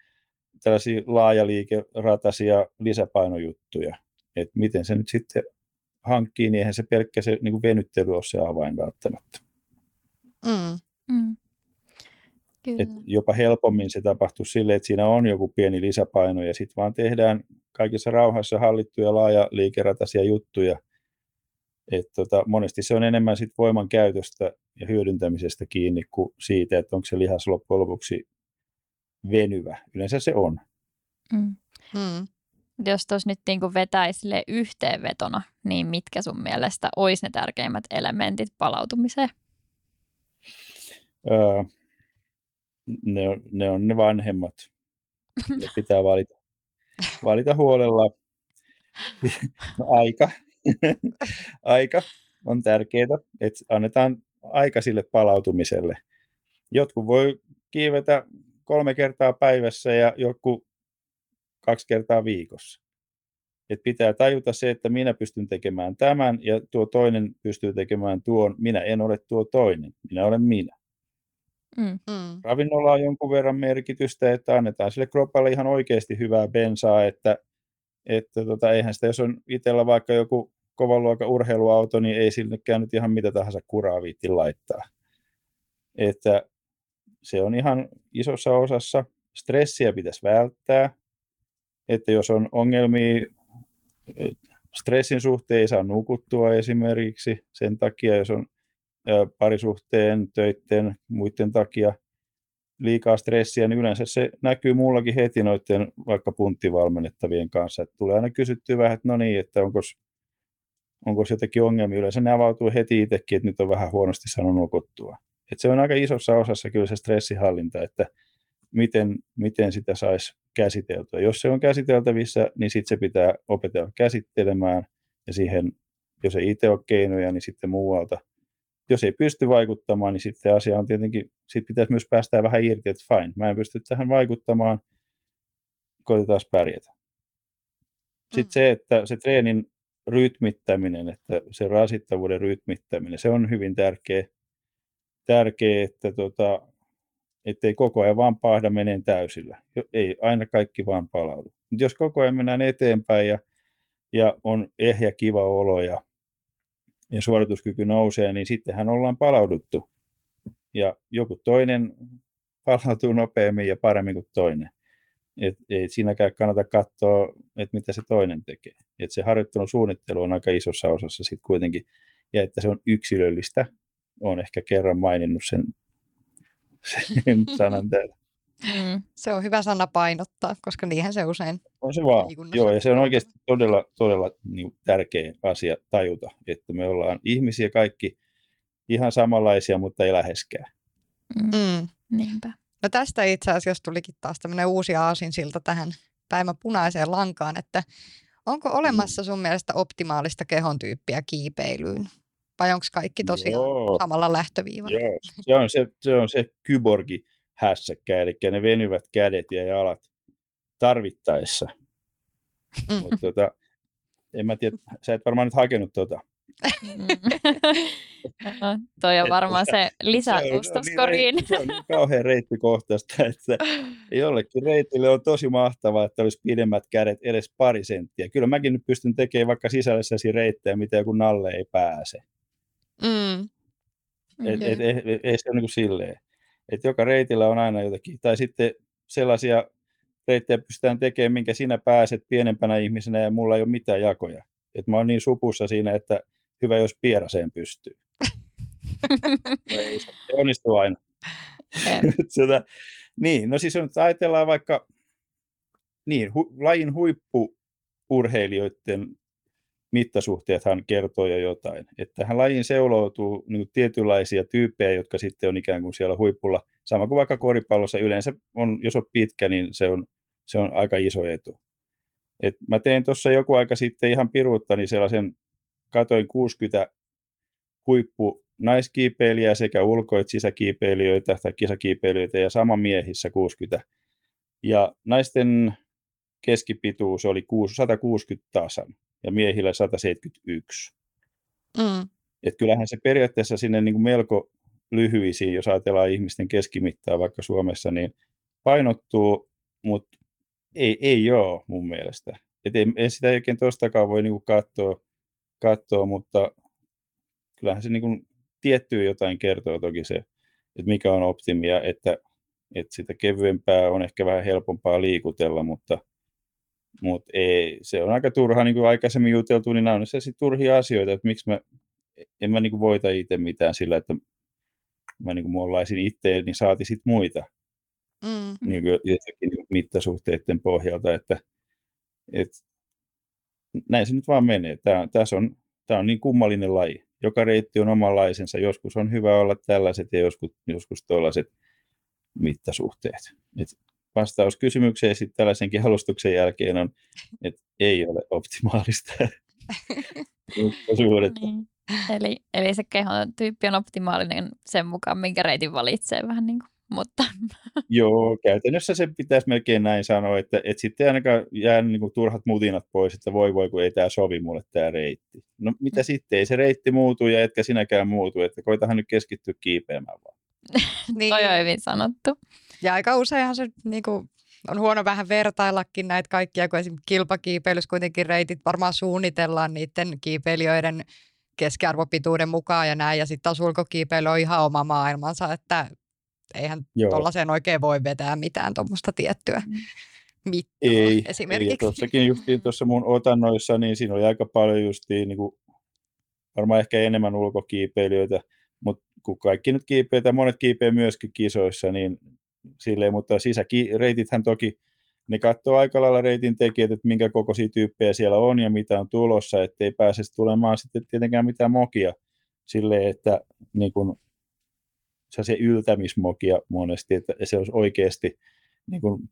tällaisia laajaliikerataisia lisäpainojuttuja. Et miten se nyt sitten hankkii, niin eihän se pelkkä se niin kuin venyttely ole se avain välttämättä. Mm. Mm. Et jopa helpommin se tapahtuu sille, että siinä on joku pieni lisäpaino ja sitten vaan tehdään kaikissa rauhassa hallittuja laaja liikerataisia juttuja – et tota, monesti se on enemmän sit voiman käytöstä ja hyödyntämisestä kiinni kuin siitä, että onko se lihas loppujen lopuksi venyvä. Yleensä se on. Mm. Hmm. Jos tuossa nyt niin vetäisi yhteenvetona, niin mitkä sun mielestä olisi ne tärkeimmät elementit palautumiseen? Öö, ne, on, ne on ne vanhemmat. Ne pitää valita, valita huolella. No, *laughs* aika, *laughs* aika on tärkeää, että annetaan aika sille palautumiselle. Jotkut voi kiivetä kolme kertaa päivässä ja joku kaksi kertaa viikossa. Et pitää tajuta se, että minä pystyn tekemään tämän ja tuo toinen pystyy tekemään tuon. Minä en ole tuo toinen, minä olen minä. Mm. mm. Ravinnolla on jonkun verran merkitystä, että annetaan sille kropalle ihan oikeasti hyvää bensaa, että, että tota, eihän sitä, jos on itsellä vaikka joku kovan luokan urheiluauto, niin ei sillekään nyt ihan mitä tahansa kuraa viitti laittaa. Että se on ihan isossa osassa. Stressiä pitäisi välttää, että jos on ongelmia stressin suhteen ei saa nukuttua esimerkiksi sen takia, jos on parisuhteen, töiden, muiden takia liikaa stressiä, niin yleensä se näkyy mullakin heti noiden vaikka punttivalmennettavien kanssa. Että tulee aina kysyttyä vähän, että no niin, että onko onko se jotenkin ongelmia. Yleensä ne avautuu heti itsekin, että nyt on vähän huonosti saanut nukuttua. Et se on aika isossa osassa kyllä se stressihallinta, että miten, miten sitä saisi käsiteltyä. Jos se on käsiteltävissä, niin sitten se pitää opetella käsittelemään ja siihen, jos ei itse ole keinoja, niin sitten muualta. Jos ei pysty vaikuttamaan, niin sitten asia on tietenkin, sitten pitäisi myös päästää vähän irti, että fine, mä en pysty tähän vaikuttamaan, koitetaan pärjätä. Sitten mm. se, että se treenin rytmittäminen, että se rasittavuuden rytmittäminen, se on hyvin tärkeä, tärkeä että tota, ettei koko ajan vaan pahda meneen täysillä. Ei aina kaikki vaan palaudu. Mutta jos koko ajan mennään eteenpäin ja, ja on ehjä kiva olo ja, ja suorituskyky nousee, niin sittenhän ollaan palauduttu. Ja joku toinen palautuu nopeammin ja paremmin kuin toinen. Et ei siinäkään kannata katsoa, että mitä se toinen tekee. Et se harjoittelun suunnittelu on aika isossa osassa sitten kuitenkin, ja että se on yksilöllistä. Olen ehkä kerran maininnut sen, sen sanan täällä. Mm, se on hyvä sana painottaa, koska niinhän se usein on se vaan. Joo, ja se on oikeasti todella, todella niin tärkeä asia tajuta, että me ollaan ihmisiä kaikki ihan samanlaisia, mutta ei läheskään. Mm. Niinpä. No tästä itse asiassa tulikin taas tämmöinen uusi aasinsilta tähän päivän punaiseen lankaan, että Onko olemassa sun mielestä optimaalista kehon tyyppiä kiipeilyyn? Vai onko kaikki tosiaan Joo. samalla lähtöviivalla? Joo, se on se, se, on se kyborgi hässäkkä, eli ne venyvät kädet ja jalat tarvittaessa. Mutta *laughs* tota, en mä tiedä, sä et varmaan nyt hakenut tota. *laughs* Joo, toi on varmaan se *laughs* niin koriin. rei- Se on niin kauhean reittikohtaista, että jollekin reitille on tosi mahtavaa, että olisi pidemmät kädet edes pari senttiä. Kyllä mäkin nyt pystyn tekemään vaikka sisällessäsi reittejä, mitä joku nalle ei pääse. Mm. Et, Okei. et, ei, ei se ole niin kuin silleen. Et joka reitillä on aina jotakin. Tai sitten sellaisia reittejä pystytään tekemään, minkä sinä pääset pienempänä ihmisenä ja mulla ei ole mitään jakoja. Et mä oon niin supussa siinä, että hyvä jos pieraseen pystyy. No ei se onnistu aina. Sitä, *laughs* niin, no siis nyt ajatellaan vaikka niin, hu, lajin huippuurheilijoiden mittasuhteethan kertoo jo jotain. Että tähän lajiin seuloutuu niin tietynlaisia tyyppejä, jotka sitten on ikään kuin siellä huipulla. Sama kuin vaikka koripallossa yleensä, on, jos on pitkä, niin se on, se on aika iso etu. Et mä tein tuossa joku aika sitten ihan piruuttani sellaisen, katoin 60 huippu naiskiipeilijää sekä ulko- että sisäkiipeilijöitä tai kisakiipeilijöitä ja sama miehissä 60. Ja naisten keskipituus oli 6 160 tasan ja miehillä 171. Mm. Et kyllähän se periaatteessa sinne niin kuin melko lyhyisiin, jos ajatellaan ihmisten keskimittaa vaikka Suomessa, niin painottuu, mutta ei, ei ole mun mielestä. Et ei, ei sitä oikein tuostakaan voi niin kuin katsoa, katsoa, mutta kyllähän se niin kuin tiettyä jotain kertoo toki se, että mikä on optimia, että, että sitä kevyempää on ehkä vähän helpompaa liikutella, mutta, mutta se on aika turha, niin kuin aikaisemmin juteltu, niin nämä on sellaisia turhia asioita, että miksi mä, en mä niin kuin voita itse mitään sillä, että mä niin kuin muollaisin itse, niin saati sit muita Mm. niin kuin jotenkin niin kuin mittasuhteiden pohjalta, että, että näin se nyt vaan menee. Tämä, tässä on, tämä on niin kummallinen laji. Joka reitti on omanlaisensa. Joskus on hyvä olla tällaiset ja joskus, joskus tällaiset mittasuhteet. Et vastaus kysymykseen sitten tällaisenkin alustuksen jälkeen on, että ei ole optimaalista. *laughs* Niin. Eli, eli se kehon tyyppi on optimaalinen sen mukaan, minkä reitin valitsee vähän niin kuin. Mutta *laughs* Joo, käytännössä se pitäisi melkein näin sanoa, että, että sitten ainakaan jää niin kuin turhat mutinat pois, että voi voi, kun ei tämä sovi mulle tämä reitti. No mitä sitten, ei se reitti muutu ja etkä sinäkään muutu, että koitahan nyt keskittyä kiipeämään vaan. *laughs* Niin. toi on hyvin sanottu. Ja aika useinhan se niin kuin, on huono vähän vertaillakin näitä kaikkia, kun esimerkiksi kilpakiipeilyssä kuitenkin reitit varmaan suunnitellaan niiden kiipeilijöiden keskiarvopituuden mukaan ja näin. Ja sitten taas ulkokiipeily on ihan oma maailmansa, että eihän tuollaiseen oikein voi vetää mitään tuommoista tiettyä Mm. mittaa Ei, ei ja esimerkiksi. tuossakin justiin tuossa mun otannoissa, niin siinä oli aika paljon justiin, niin kuin, varmaan ehkä enemmän ulkokiipeilijöitä, mutta kun kaikki nyt kiipeitä, monet kiipeä myöskin kisoissa, niin silleen, mutta sisäreitithän toki, ne katsoo aika lailla reitin tekijät, että minkä kokoisia tyyppejä siellä on ja mitä on tulossa, ettei pääse tulemaan sitten tietenkään mitään mokia silleen, että niin kuin, se yltämismokia monesti, että se olisi oikeasti niin kuin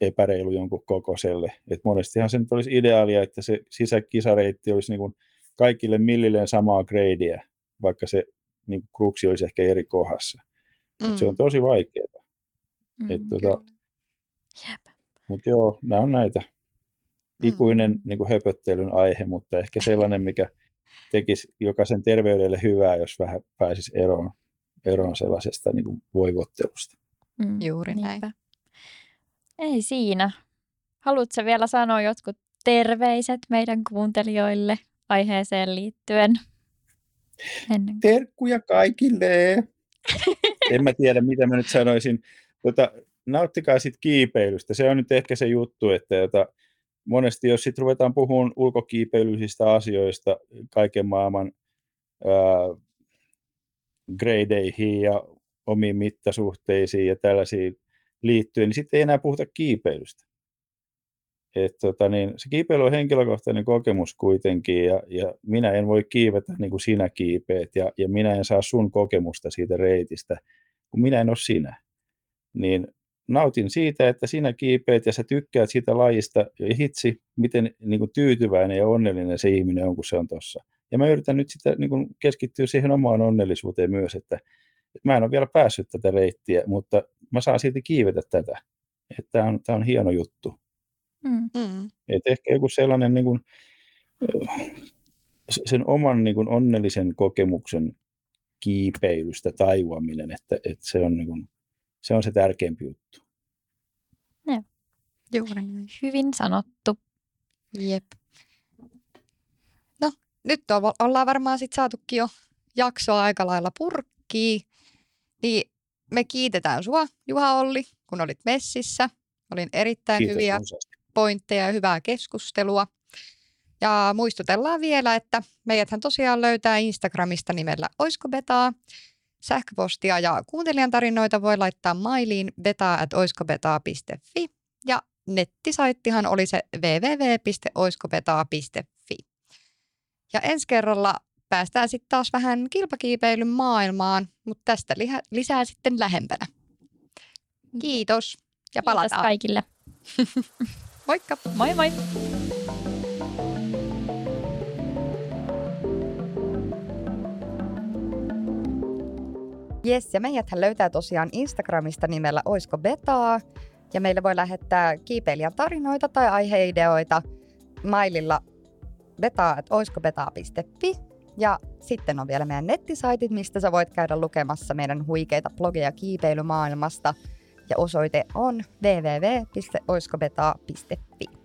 epäreilu jonkun kokoiselle. Et monestihan se nyt olisi ideaalia, että se sisäkisareitti olisi niin kuin kaikille millilleen samaa gradea, vaikka se niin kuin kruksi olisi ehkä eri kohdassa. Mm. Se on tosi vaikeaa. Mm. Et, tota, mutta joo, nämä on näitä ikuinen Mm. niin kuin höpöttelyn aihe, mutta ehkä sellainen, mikä tekisi jokaisen terveydelle hyvää, jos vähän pääsisi eroon, eroon sellaisesta niin kuin voivottelusta. Mm. Juuri näin. Niinpä. Ei siinä. Haluatko vielä sanoa jotkut terveiset meidän kuuntelijoille aiheeseen liittyen? Ennen Terkkuja kaikille! *laughs* en mä tiedä, mitä mä nyt sanoisin. Tota, nauttikaa sitten kiipeilystä. Se on nyt ehkä se juttu, että jota, monesti jos sitten ruvetaan puhumaan ulkokiipeilyllisistä asioista kaiken maailman gradeihin ja omiin mittasuhteisiin ja tällaisiin liittyen, niin sitten ei enää puhuta kiipeilystä. Et tota niin, se kiipeily on henkilökohtainen kokemus kuitenkin ja, ja minä en voi kiivetä niin kuin sinä kiipeet ja, ja minä en saa sun kokemusta siitä reitistä, kun minä en ole sinä. Niin nautin siitä, että sinä kiipeät ja sä tykkäät siitä lajista ja hitsi, miten niin kuin tyytyväinen ja onnellinen se ihminen on, kun se on tuossa. Ja mä yritän nyt sitä niin kuin keskittyä siihen omaan onnellisuuteen myös, että, että mä en ole vielä päässyt tätä reittiä, mutta mä saan silti kiivetä tätä. Että tämä on, tämä on hieno juttu. Mm. Mm. Et ehkä joku sellainen niin kuin, sen oman niin kuin onnellisen kokemuksen kiipeilystä tajuaminen, että, että se, on, niin kuin, se on se tärkeämpi juttu. Juuri näin. Hyvin sanottu. Jep. No, nyt on, ollaan varmaan sit saatukin jo jaksoa aika lailla purkkiin. Niin me kiitetään sua, Juha Olli, kun olit messissä. Olin erittäin Kiitos hyviä runsaasti. pointteja ja hyvää keskustelua. Ja muistutellaan vielä, että meidäthän tosiaan löytää Instagramista nimellä Oisko Betaa. Sähköpostia ja kuuntelijan tarinoita voi laittaa mailiin beta.oiskobetaa.fi ja nettisaittihan oli se www.oiskobetaa.fi. Ja ensi kerralla päästään sitten taas vähän kilpakiipeilyn maailmaan, mutta tästä liha- lisää sitten lähempänä. Kiitos ja Kiitos palataan. kaikille. *laughs* Moikka! Moi moi! Jes, ja meidäthän löytää tosiaan Instagramista nimellä Oisko Betaa. Ja meille voi lähettää kiipeilijän tarinoita tai aiheideoita maililla betaa.oiskobetaa.fi. Ja sitten on vielä meidän nettisaitit, mistä sä voit käydä lukemassa meidän huikeita blogeja kiipeilymaailmasta. Ja osoite on www.oiskobetaa.fi.